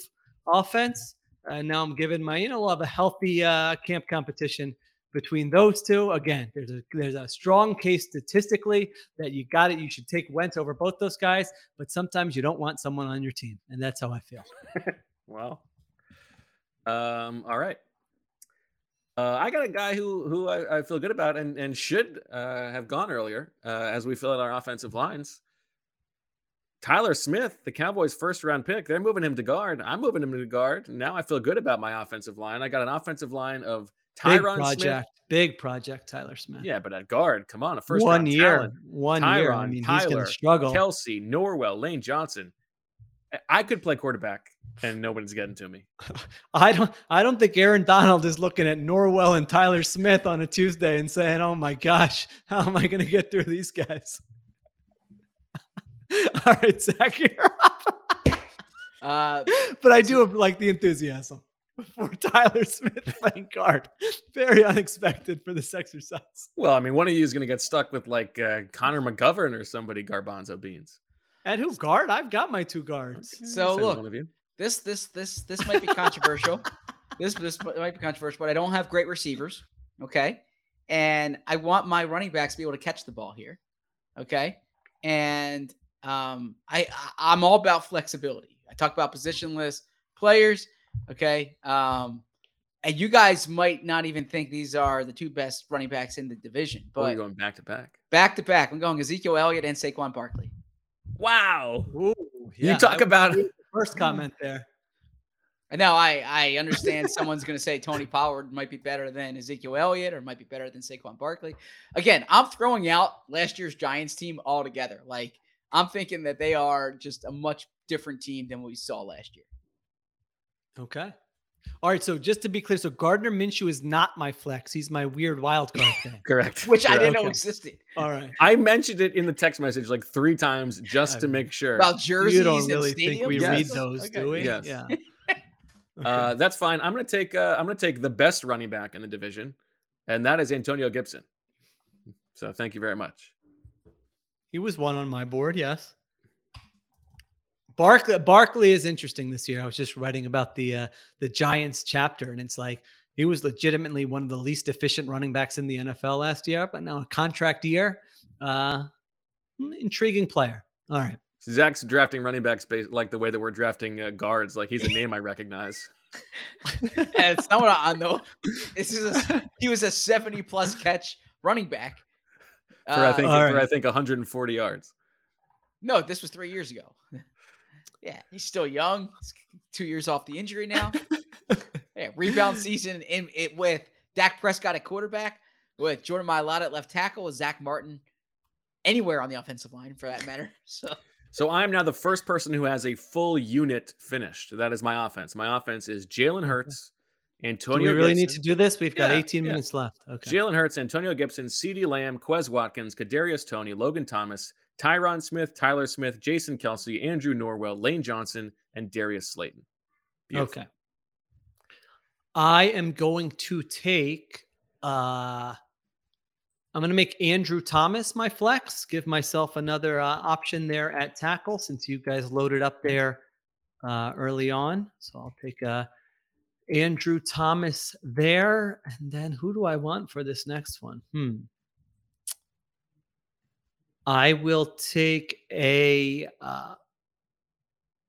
offense. And now I'm giving my, you know, we'll have a healthy uh, camp competition between those two. Again, there's a there's a strong case statistically that you got it. You should take Wentz over both those guys, but sometimes you don't want someone on your team, and that's how I feel. Well, um, all right. Uh, I got a guy who who I, I feel good about and and should uh, have gone earlier uh, as we fill out our offensive lines. Tyler Smith, the Cowboys' first round pick, they're moving him to guard. I'm moving him to guard. Now I feel good about my offensive line. I got an offensive line of Big Tyron project, Smith. big project, Tyler Smith. Yeah, but at guard, come on, a first one round year, talent. one Tyron, year. I mean, he's going Tyler, to struggle. Kelce, Norwell, Lane Johnson. I- I could play quarterback, and nobody's getting to me. I don't. I don't think Aaron Donald is looking at Norwell and Tyler Smith on a Tuesday and saying, "Oh my gosh, how am I going to get through these guys?" All right, Zach, you're up. Uh, but I do like the enthusiasm for Tyler Smith playing guard. Very unexpected for this exercise. Well, I mean, one of you is going to get stuck with like uh, Connor McGovern or somebody garbanzo beans. And who guard? I've got my two guards. so look, one of you. this this this this might be controversial. this this might be controversial, but I don't have great receivers. Okay, and I want my running backs to be able to catch the ball here. Okay, and um, I I- I'm all about flexibility. I talk about positionless players. Okay, um, and you guys might not even think these are the two best running backs in the division, Oh, you're going back to back. back to back, I'm going Ezekiel Elliott and Saquon Barkley. Wow. Ooh, you talk about first comment there. And now I I understand someone's going to say Tony Pollard might be better than Ezekiel Elliott or might be better than Saquon Barkley. Again, I'm throwing out last year's Giants team altogether. Like I'm thinking that they are just a much different team than what we saw last year. Okay. All right, so just to be clear, so Gardner Minshew is not my flex. He's my weird wild card thing. Correct. Which I didn't know Okay. existed. All right. I mentioned it in the text message like three times just to make sure. About jerseys You don't and really think we stadiums? read those, Okay. do we? Yes. Yeah. Uh, that's fine. I'm gonna take uh, I'm gonna take the best running back in the division, and that is Antonio Gibson. So thank you very much. He was one on my board, yes. Barkley Barkley is interesting this year. I was just writing about the uh, the Giants chapter, and it's like he was legitimately one of the least efficient running backs in the NFL last year, but now a contract year. Uh, intriguing player. All right. Zach's drafting running backs based like the way that we're drafting uh, guards. Like he's a name I recognize. And it's not what I know. This is a, he was a 70 plus catch running back. For I Uh, think All for. I think 140 yards. no, this was three years ago. Yeah, he's still young. He's two years off the injury now. yeah, rebound season in it with Dak Prescott at quarterback, with Jordan Mailata at left tackle, with Zack Martin anywhere on the offensive line for that matter. So So I'm now the first person who has a full unit finished. That is my offense. My offense is Jalen Hurts, Antonio. Do Antonio. we really need to do this? We've got Yeah, 18 yeah. minutes left. Okay. Jalen Hurts, Antonio Gibson, CeeDee Lamb, Quez Watkins, Kadarius Toney, Logan Thomas, Tyron Smith, Tyler Smith, Jason Kelce, Andrew Norwell, Lane Johnson, and Darius Slayton. Beautiful. Okay. I am going to take uh I'm going to make Andrew Thomas my flex, give myself another uh, option there at tackle since you guys loaded up there uh, early on. So I'll take uh, Andrew Thomas there. And then who do I want for this next one? Hmm. I will take a uh,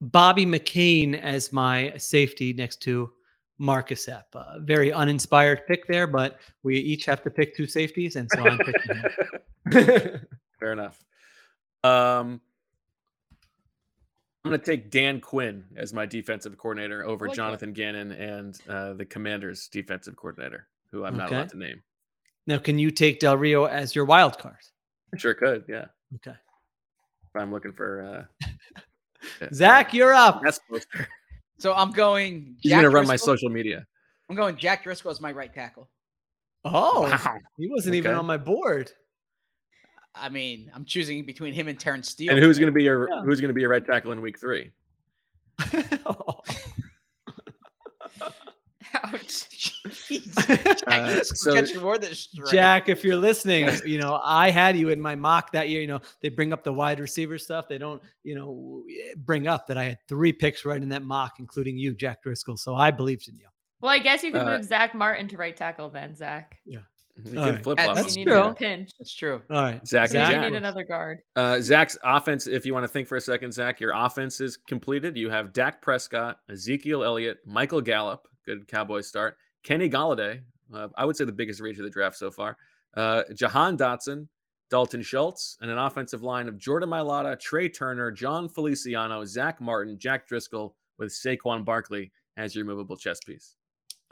Bobby McCain as my safety next to Marcus Epp. Uh, very uninspired pick there, but we each have to pick two safeties, and so I'm picking him. Fair enough. Um, I'm going to take Dan Quinn as my defensive coordinator over I like that. Jonathan Gannon and uh, the Commanders' defensive coordinator, who I'm not Okay. allowed to name. Now, can you take Del Rio as your wild card? I sure could, yeah. Okay. If I'm looking for uh, Zach, you're up. That's poster. so I'm going. He's Jack to run my Driscoll- social media. I'm going Jack Driscoll as my right tackle. Oh, Wow. he wasn't even Okay. on my board. I mean, I'm choosing between him and Terrence Steele. And who's going to be your Yeah. who's going to be your right tackle in week three? Ouch. Uh, Jack so- more than. Jack, if you're listening, you know, I had you in my mock that year. You know, they bring up the wide receiver stuff. They don't, you know, bring up that I had three picks right in that mock, including you, Jack Driscoll. So I believed in you. Well, I guess you can Uh, move Zack Martin to right tackle then, Zach. Yeah. You All can right. flip flop. That's you them. need true. a pinch. That's true. All right. Zach You and Zach? need another guard. Uh, Zach's offense, if you want to think for a second, Zach, your offense is completed. You have Dak Prescott, Ezekiel Elliott, Michael Gallup, good Cowboy start, Kenny Golladay, uh, I would say the biggest reach of the draft so far, uh, Jahan Dotson, Dalton Schultz, and an offensive line of Jordan Mailata, Trai Turner, Jon Feliciano, Zack Martin, Jack Driscoll, with Saquon Barkley as your movable chess piece.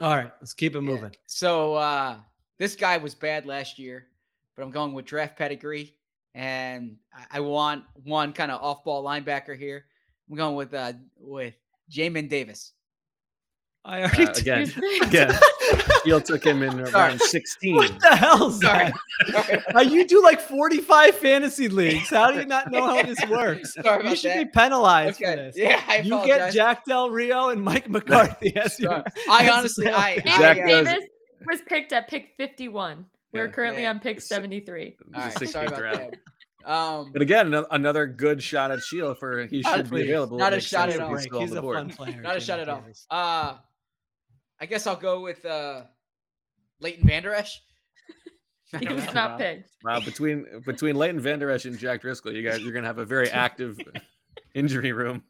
All right. Let's keep it moving. So uh this guy was bad last year, but I'm going with draft pedigree, and I- I want one kind of off-ball linebacker here. I'm going with uh with Jamin Davis. I already Uh, again, Excuse me. again, Sheil took him in round 16. What the hell, Sorry. Zach? Uh, you do like 45 fantasy leagues. How do you not know how this works? Sorry you about should be that. penalized for this. Yeah, I you get. Jack Del Rio and Mike McCarthy as your. I honestly, the- I, I Zach uh, does- Davis was picked at pick 51. We're Yeah. currently Yeah. on pick 73. It all was right, the sorry about round. that. Um, But again, another good shot at Sheil for he should be available. Not a shot at all. he's Break. still on He's the a board. fun player. not a shot at all. Davis. Uh, I guess I'll go with uh, Leighton Vander Esch. He don't was not picked. Wow, between between Leighton Vander Esch and Jack Driscoll, you guys you're gonna have a very active injury room.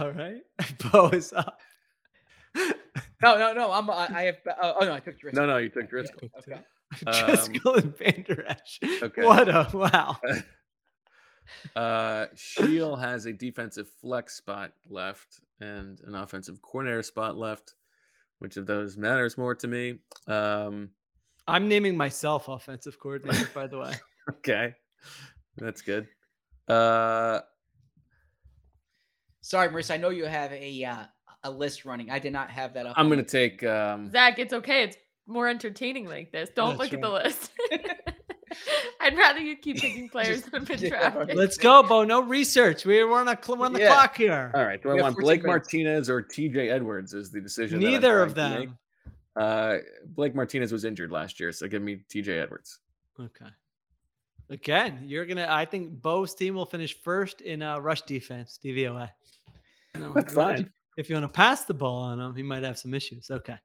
All right. Bo is up. No, no, no. I'm. I, I have. Uh, oh no, I took Driscoll. No, no, you took Driscoll. Okay. Driscoll and Vander Esch. okay. What a wow. Uh, Sheil has a defensive flex spot left and an offensive coordinator spot left. Which of those matters more to me? Um, I'm naming myself offensive coordinator, by the way. okay, that's good. Uh, Sorry, Maurice. I know you have a uh, a list running. I did not have that up. I'm gonna take. Um, Zach, it's okay. It's more entertaining like this. Don't That's look at the list. I'd rather you keep picking players that have been yeah, drafted. Let's go, Bo. No research. We're on, a, cl- we're on the Yeah. clock here. all right. Do I We have want Blake minutes. Martinez or T.J. Edwards? Is the decision. Neither of trying to them. Uh, Blake Martinez was injured last year, so give me T.J. Edwards. Okay. Again, you're gonna. I think Bo's team will finish first in uh, rush defense, DVOA. You That's if you wanna- fine. If you want to pass the ball on him, he might have some issues. Okay.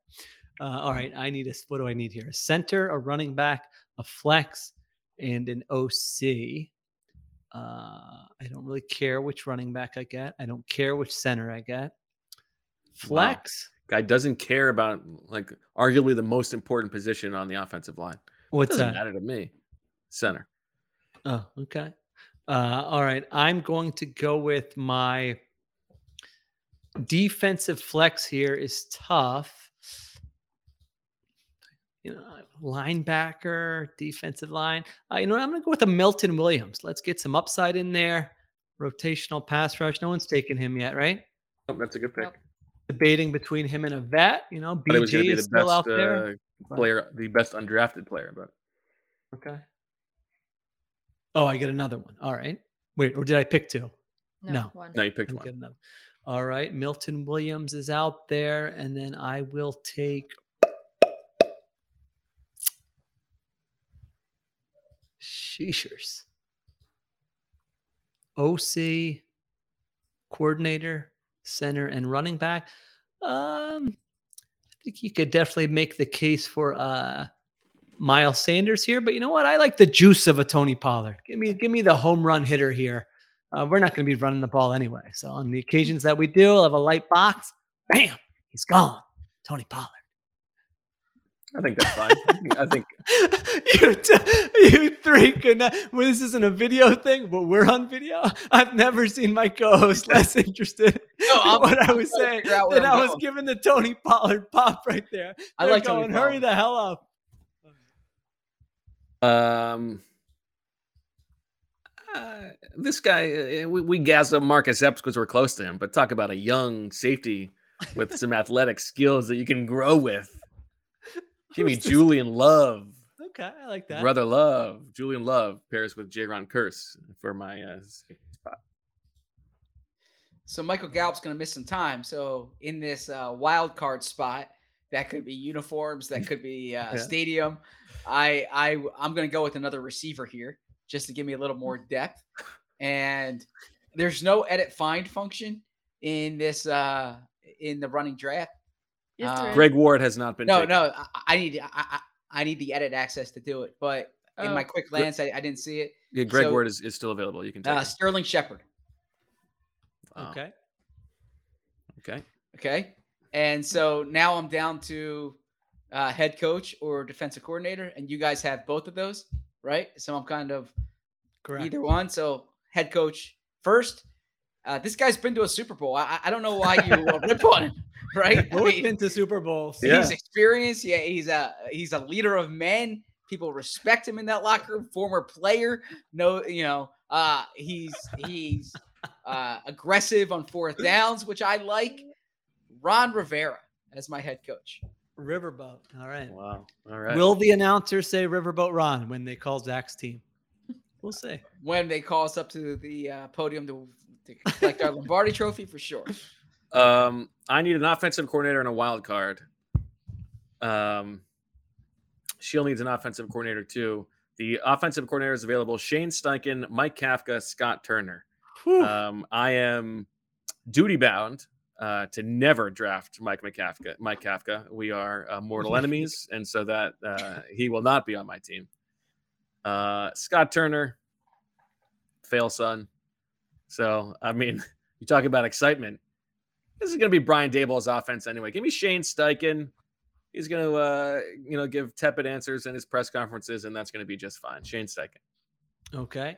Uh, all right. I need a. What do I need here? A center, a running back, a flex, and an OC. Uh, I don't really care which running back I get. I don't care which center I get. Flex. Guy doesn't care about like arguably the most important position on the offensive line. What's doesn't that? matter to me. Center. Oh, okay. Uh, all right. I'm going to go with my defensive flex here is tough. You know, linebacker, defensive line. Uh, you know. I'm going to go with a Milton Williams. Let's get some upside in there. Rotational pass rush. No one's taken him yet, right? Oh, that's a good pick. Nope. Debating between him and a vet. You know, But it was going BG to be is the still best out there. uh, but- player, the best undrafted player. But Okay. Oh, I get another one. All right. Wait, or did I pick two? no. one. no, you picked I'm one. getting them. All right. Milton Williams is out there. And then I will take. Sheeshers. OC, coordinator, center, and running back. Um, I think you could definitely make the case for uh Miles Sanders here, but you know what? I like the juice of a Tony Pollard. Give me, give me the home run hitter here. Uh, we're not going to be running the ball anyway. So on the occasions that we do, I'll have a light box. Bam, he's gone. Tony Pollard. I think that's fine. I think you, t- you three can. Well, this isn't a video thing, but we're on video. I've never seen my co-host less interested No, in I'm- what I was saying than I'm I was going. giving the Tony Pollard pop right there. I They're like Tony going, hurry the hell up. Um, uh, this guy, uh, we, we gas up Marcus Epps because we're close to him, but talk about a young safety with some athletic skills that you can grow with. Give me Julian Love, Okay, I like that. brother Love. Julian Love pairs with Jayron Kearse for my uh, spot. So Michael Gallup's going to miss some time. So in this uh, wild card spot, that could be uniforms, that could be uh, Yeah. stadium. I I I'm going to go with another receiver here just to give me a little more depth. And there's no edit find function in this uh in the running draft. Yes, there Uh, is. Greg Ward has not been. No, taken. no, I, I need I, I I need the edit access to do it. But in my Oh. quick glance, I, I didn't see it. Yeah, Greg So- Ward is, is still available. You can take Uh. Sterling Shepard. Wow. Okay. Okay. Okay. And so now I'm down to uh, head coach or defensive coordinator, and you guys have both of those, right? So I'm kind of Correct. either one. So head coach first. Uh, this guy's been to a Super Bowl. I, I don't know why you rip on him, right? I Both mean, been to Super Bowls. Yeah. He's experienced. Yeah, he's a he's a leader of men. People respect him in that locker room. Former player. No, you know, uh, he's he's uh, aggressive on fourth downs, which I like. Ron Rivera as my head coach. Riverboat. All right. Wow. All right. Will the announcer say Riverboat Ron when they call Zach's team? We'll see. When they call us up to the uh, podium to, to collect our Lombardi Trophy, for sure. Um, I need an offensive coordinator and a wild card. Um, Sheil needs an offensive coordinator too. The offensive coordinator is available: Shane Steichen, Mike Kafka, Scott Turner. Um, I am duty bound uh, to never draft Mike McCafka. Mike Kafka. We are uh, mortal enemies, and so that uh, he will not be on my team. Uh, Scott Turner, fail son. So I mean, you talk about excitement. This is going to be Brian Daboll's offense anyway. Give me Shane Steichen. He's going to, uh, you know, give tepid answers in his press conferences, and that's going to be just fine. Shane Steichen. Okay.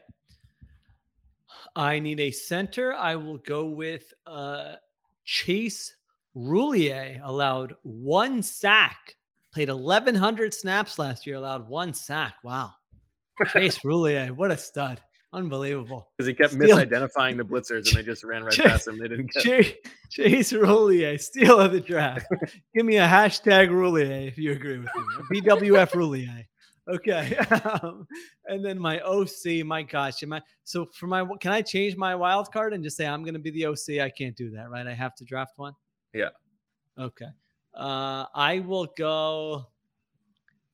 I need a center. I will go with uh, Chase Roulier. Allowed one sack. Played 1,100 snaps last year. Allowed one sack. Wow. Chase Roulier, what a stud. Unbelievable. Because he kept Steal- misidentifying the blitzers and they just ran right past him. They didn't get Chase, Chase Roulier, steal of the draft. Give me a hashtag Roulier if you agree with me. BWF Roulier. Okay. Um, and then my OC, my gosh. Am I, so for my, can I change my wild card and just say I'm going to be the OC? I can't do that, right? I have to draft one. Yeah. Okay. Uh, I will go,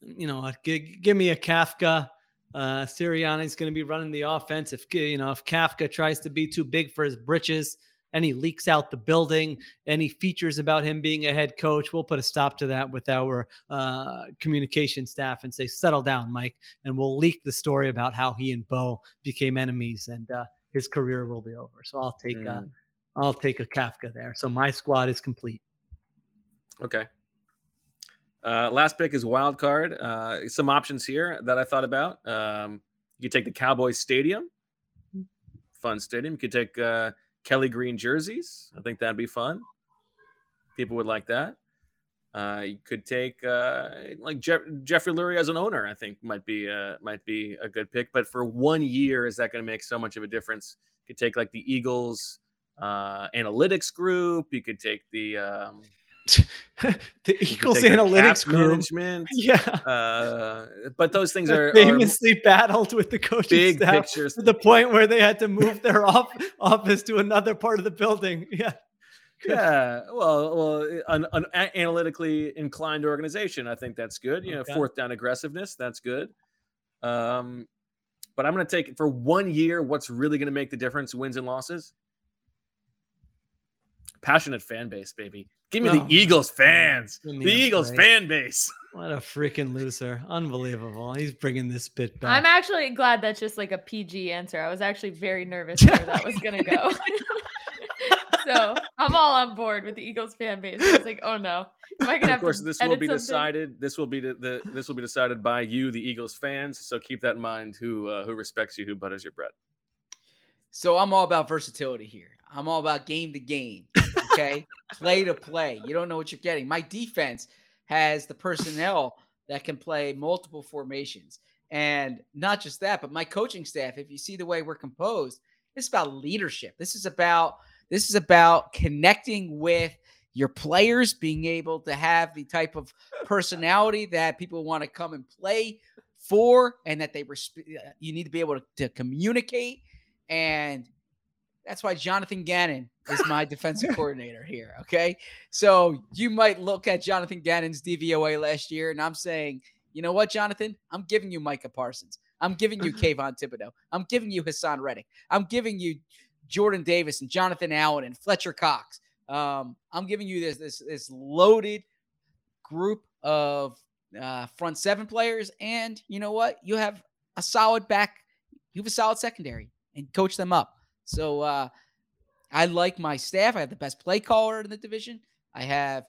you know, what, gi- give me a Kafka. Uh, Sirianni's going to be running the offense. If you know, if Kafka tries to be too big for his britches and he leaks out the building, any features about him being a head coach, we'll put a stop to that with our uh, communication staff and say, settle down, Mike, and we'll leak the story about how he and Bo became enemies and uh, his career will be over. So I'll take, uh, Mm. I'll take a Kafka there. So my squad is complete. Okay. Uh, last pick is wild card. Uh, some options here that I thought about. Um, you could take the Cowboys Stadium, fun stadium. You could take uh, Kelly Green jerseys. I think that'd be fun. People would like that. Uh, you could take uh, like Jeff- Jeffrey Lurie as an owner. I think might be uh, might be a good pick. But for one year, is that going to make so much of a difference? You could take like the Eagles uh, analytics group. You could take the um, the Eagles analytics group. management. Yeah. Uh, but those things are, are famously battled with the coaching big staff pictures. to the point where they had to move their off- office to another part of the building. Yeah. yeah. Well, well, an, an analytically inclined organization. I think that's good. You know, fourth down aggressiveness. That's good. Um, but I'm going to take it for one year. What's really going to make the difference? Wins and losses. Passionate fan base, baby. Give me Oh, the Eagles fans. give The Eagles break. fan base. What a freaking loser. Unbelievable. He's bringing this bit back. I'm actually glad that's just like a PG answer. I was actually very nervous where that was gonna go. so I'm all on board with the Eagles fan base. It's like, oh no, am I gonna of course, this will be something? decided. This will be the, the this will be decided by you, the Eagles fans. So keep that in mind. Who uh, who respects you, who butters your bread. So I'm all about versatility here. I'm all about game to game. Okay. play to play. You don't know what you're getting. My defense has the personnel that can play multiple formations. And not just that, but my coaching staff, if you see the way we're composed, it's about leadership. This is about this is about connecting with your players, being able to have the type of personality that people want to come and play for, and that they respect. Uh, you need to be able to, to communicate, and that's why Jonathan Gannon is my defensive coordinator here. Okay. So you might look at Jonathan Gannon's DVOA last year, and I'm saying, you know what, Jonathan? I'm giving you Micah Parsons. I'm giving you Kayvon Thibodeaux. I'm giving you Haason Reddick. I'm giving you Jordan Davis and Jonathan Allen and Fletcher Cox. Um, I'm giving you this this this loaded group of uh, front seven players, and you know what? You have a solid back. You have a solid secondary, and coach them up. So uh, I like my staff. I have the best play caller in the division. I have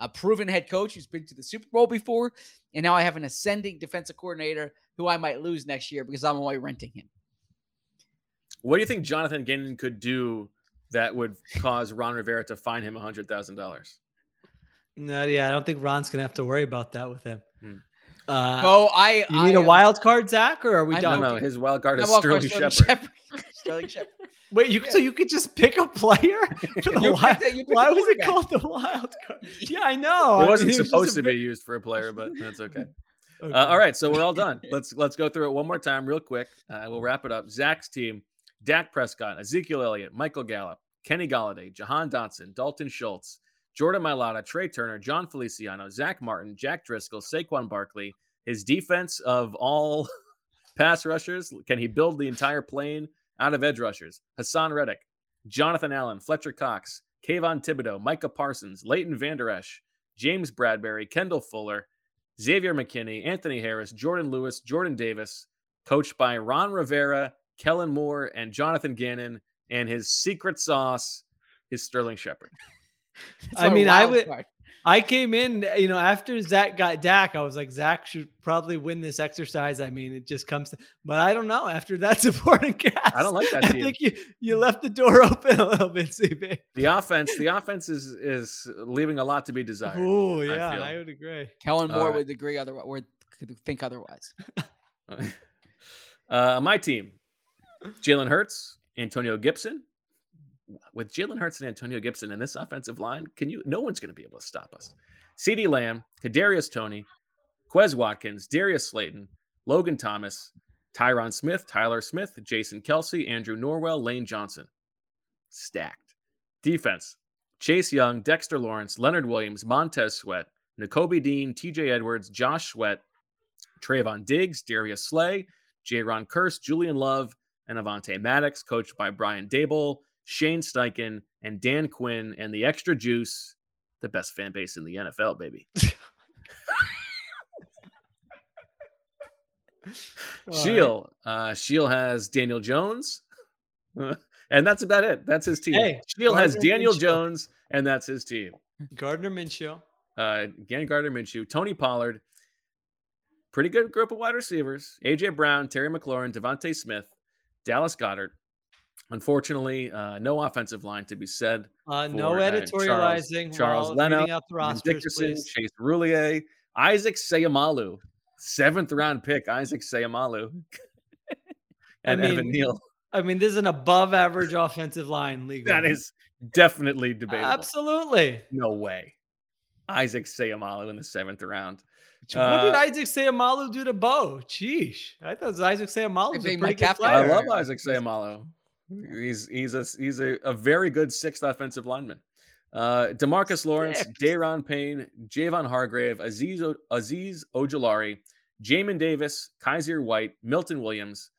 a proven head coach who's been to the Super Bowl before, and now I have an ascending defensive coordinator who I might lose next year because I'm only renting him. What do you think Jonathan Gannon could do that would cause Ron Rivera to fine him hundred thousand dollars? No, yeah, I don't think Ron's gonna have to worry about that with him. Hmm. Uh, Oh, I you need a a wild card, Zach, or are we I done? No, no, his wild card I is walk Sterling across Shepard. Sterling Shepard. Wait, you so you could just pick a player? For the wild, picked it- you picked why was it called the wild card? Yeah, I know. It wasn't was just supposed a to be bit- used for a player, but that's okay. Okay. Uh, all right, so we're all done. Let's let's go through it one more time, real quick. Uh, we'll wrap it up. Zach's team: Dak Prescott, Ezekiel Elliott, Michael Gallup, Kenny Golladay, Jahan Dotson, Dalton Schultz, Jordan Mailata, Trai Turner, Jon Feliciano, Zack Martin, Jack Driscoll, Saquon Barkley. His defense of all pass rushers: can he build the entire plane out of edge rushers? Haason Reddick, Jonathan Allen, Fletcher Cox, Kayvon Thibodeaux, Micah Parsons, Leighton Vander Esch, James Bradberry, Kendall Fuller, Xavier McKinney, Anthony Harris, Jordan Lewis, Jordan Davis, coached by Ron Rivera, Kellen Moore, and Jonathan Gannon, and his secret sauce is Sterling Shepard. I mean, I would. card. I came in, you know, after Zach got Dak, I was like, Zach should probably win this exercise. I mean, it just comes to, but I don't know. After that supporting cast, I don't like that I team. think you you left the door open a little bit, CB. The offense, the offense is is leaving a lot to be desired. Oh I yeah, feel. I, would agree. Kellen Moore right. would agree otherwise, or could think otherwise. Uh, my team: Jalen Hurts, Antonio Gibson. With Jalen Hurts and Antonio Gibson in this offensive line, can you? No one's going to be able to stop us. CeeDee Lamb, Kadarius Toney, Quez Watkins, Darius Slayton, Logan Thomas, Tyron Smith, Tyler Smith, Jason Kelce, Andrew Norwell, Lane Johnson. Stacked. Defense Chase Young, Dexter Lawrence, Leonard Williams, Montez Sweat, Nakobe Dean, TJ Edwards, Josh Sweat, Trevon Diggs, Darius Slay, Ron Kearse, Julian Love, and Avonte Maddox, coached by Brian Daboll, Shane Steichen, and Dan Quinn, and the extra juice, the best fan base in the NFL, baby. Sheil. Uh, Sheil has Daniel Jones, and that's about it. That's his team. Hey, Sheil has Daniel Minshew. Jones, and that's his team. Gardner Minshew. Uh, again, Gardner Minshew, Tony Pollard, pretty good group of wide receivers. AJ Brown, Terry McLaurin, DeVonta Smith, Dallas Goedert. Unfortunately, uh, no offensive line to be said. Uh, no for, uh, editorializing. Charles, while Leno, reading out the rosters, Dickerson, please. Chase Roulier, Isaac Seumalo, seventh round pick, Isaac Seumalo, I and Evan mean, Neal. I mean, this is an above average offensive line league. That is definitely debatable. absolutely. No way. Isaac Seumalo in the seventh round. what did Uh, Isaac Seumalo do to Bo? Sheesh. I thought Isaac Seumalo was a think pretty good Metcalf- player. I love Isaac Seumalo. He's he's a he's a, a very good sixth offensive lineman. Uh, DeMarcus Lawrence, Sixth. Daron Payne, Javon Hargrave, Azeez o- Azeez Ojulari, Jamin Davis, Kyzir White, Milton Williams,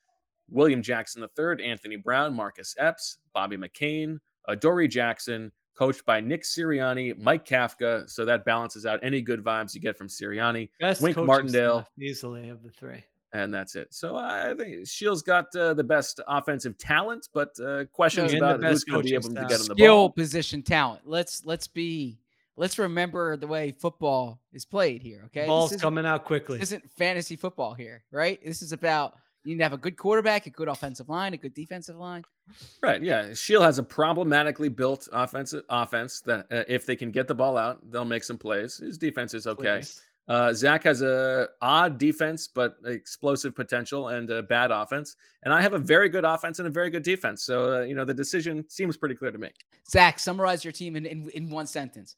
William Jackson III, Anthony Brown, Marcus Epps, Bobby McCain, Adoree' Jackson, coached by Nick Sirianni, Mike Kafka. So that balances out any good vibes you get from Sirianni. Best Wink Martindale. easily of the three. And that's it. So I think Sheil's got uh, the best offensive talent, but uh, questions And the about who's going to be coaching able to get on the skill ball. position talent. Let's let's be let's remember the way football is played here. Okay, Ball's coming out quickly. this isn't fantasy football here, right? This is about you need to have a good quarterback, a good offensive line, a good defensive line. Right? Yeah, Sheil has a problematically built offensive offense that uh, if they can get the ball out, they'll make some plays. His defense is okay. Please. Uh, Zach has a odd defense, but explosive potential and a bad offense. And I have a very good offense and a very good defense. So uh, you know the decision seems pretty clear to me. Zach, summarize your team in, in, in one sentence.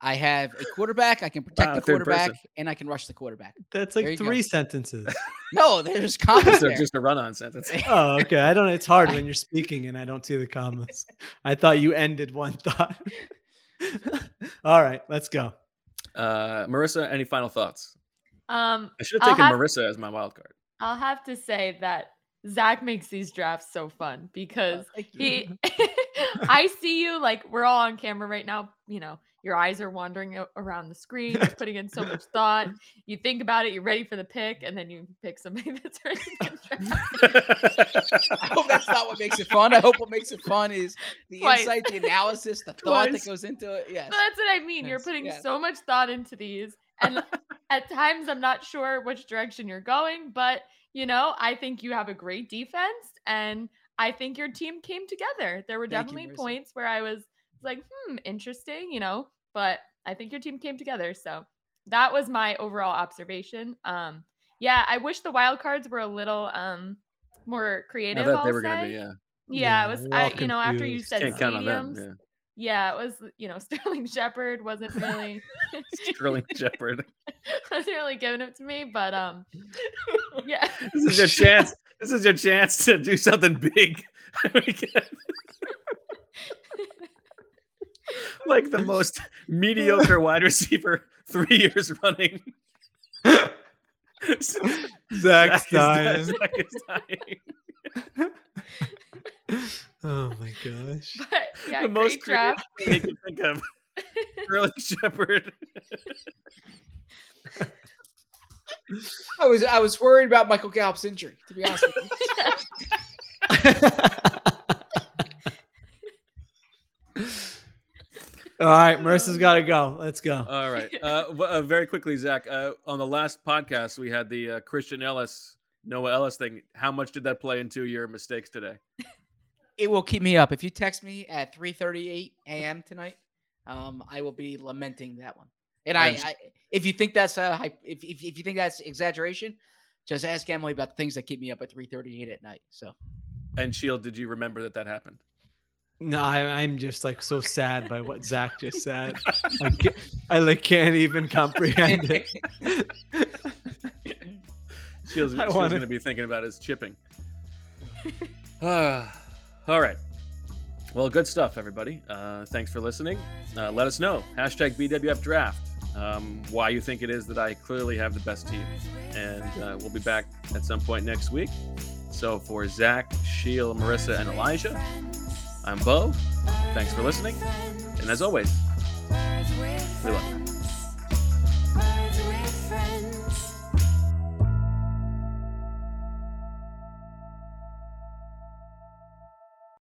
I have a quarterback. I can protect Wow, the quarterback, and I can rush the quarterback. That's like you go. three sentences. No, there's commas. So there. just a run-on sentence. oh, okay. I don't. It's hard when you're speaking and I don't see the commas. I thought you ended one thought. All right, let's go. Uh, Marissa, any final thoughts? Um, I should have taken have- Marissa as my wild card. I'll have to say that Zach makes these drafts so fun because he I see you like we're all on camera right now, you know, your eyes are wandering around the screen, you're putting in so much thought. You think about it, you're ready for the pick, and then you pick somebody that's ready to get. I hope that's not what makes it fun. I hope what makes it fun is the Twice. insight, the analysis, the thought that goes into it. Yes. But that's what I mean. You're putting yes. so much thought into these. And at times I'm not sure which direction you're going, but you know, I think you have a great defense and I think your team came together. There were Thank definitely Marissa. points where I was like, hmm, interesting, you know, but I think your team came together. So that was my overall observation. Um, yeah, I wish the wild cards were a little um more I creative. thought they I'll were going to be, yeah. Yeah, Yeah, it was. I, all you know, after you said Can't count on stadiums, them. yeah, it was. You know, Sterling Shepard wasn't really Sterling Shepard. wasn't really giving it to me, but um, yeah, This is your chance. This is your chance to do something big. like the most mediocre wide receiver three years running. Zach's Zach dying. is- Zach is dying. Oh my gosh. but yeah, the most great draft. creative thing you can think of. Sterling Shepard. I was I was worried about Michael Gallup's injury, to be honest with you. All right, Marissa's got to go. Let's go. All right. Uh, uh, very quickly, Zach. Uh, on the last podcast, we had the uh, Christian Elliss, Noah Elliss thing. How much did that play into your mistakes today? It will keep me up. If you text me at 3:38 a.m. tonight, um, I will be lamenting that one. And I, I if you think that's a hype, if, if if you think that's exaggeration, just ask Emily about the things that keep me up at 3:38 at night. So And Sheil, did you remember that that happened? No, I, I'm just like so sad by what Zach just said. I, can't, I like can't even comprehend it. Sheil's wanna- going to be thinking about his chipping. All right. Well, good stuff, everybody. Uh, thanks for listening. Uh, let us know. Hashtag BWF Draft. Um, why you think it is that I clearly have the best team. And uh, we'll be back at some point next week. So for Zach, Shield, Marissa, and Elijah, I'm Bo. Thanks for listening. And as always, we love you.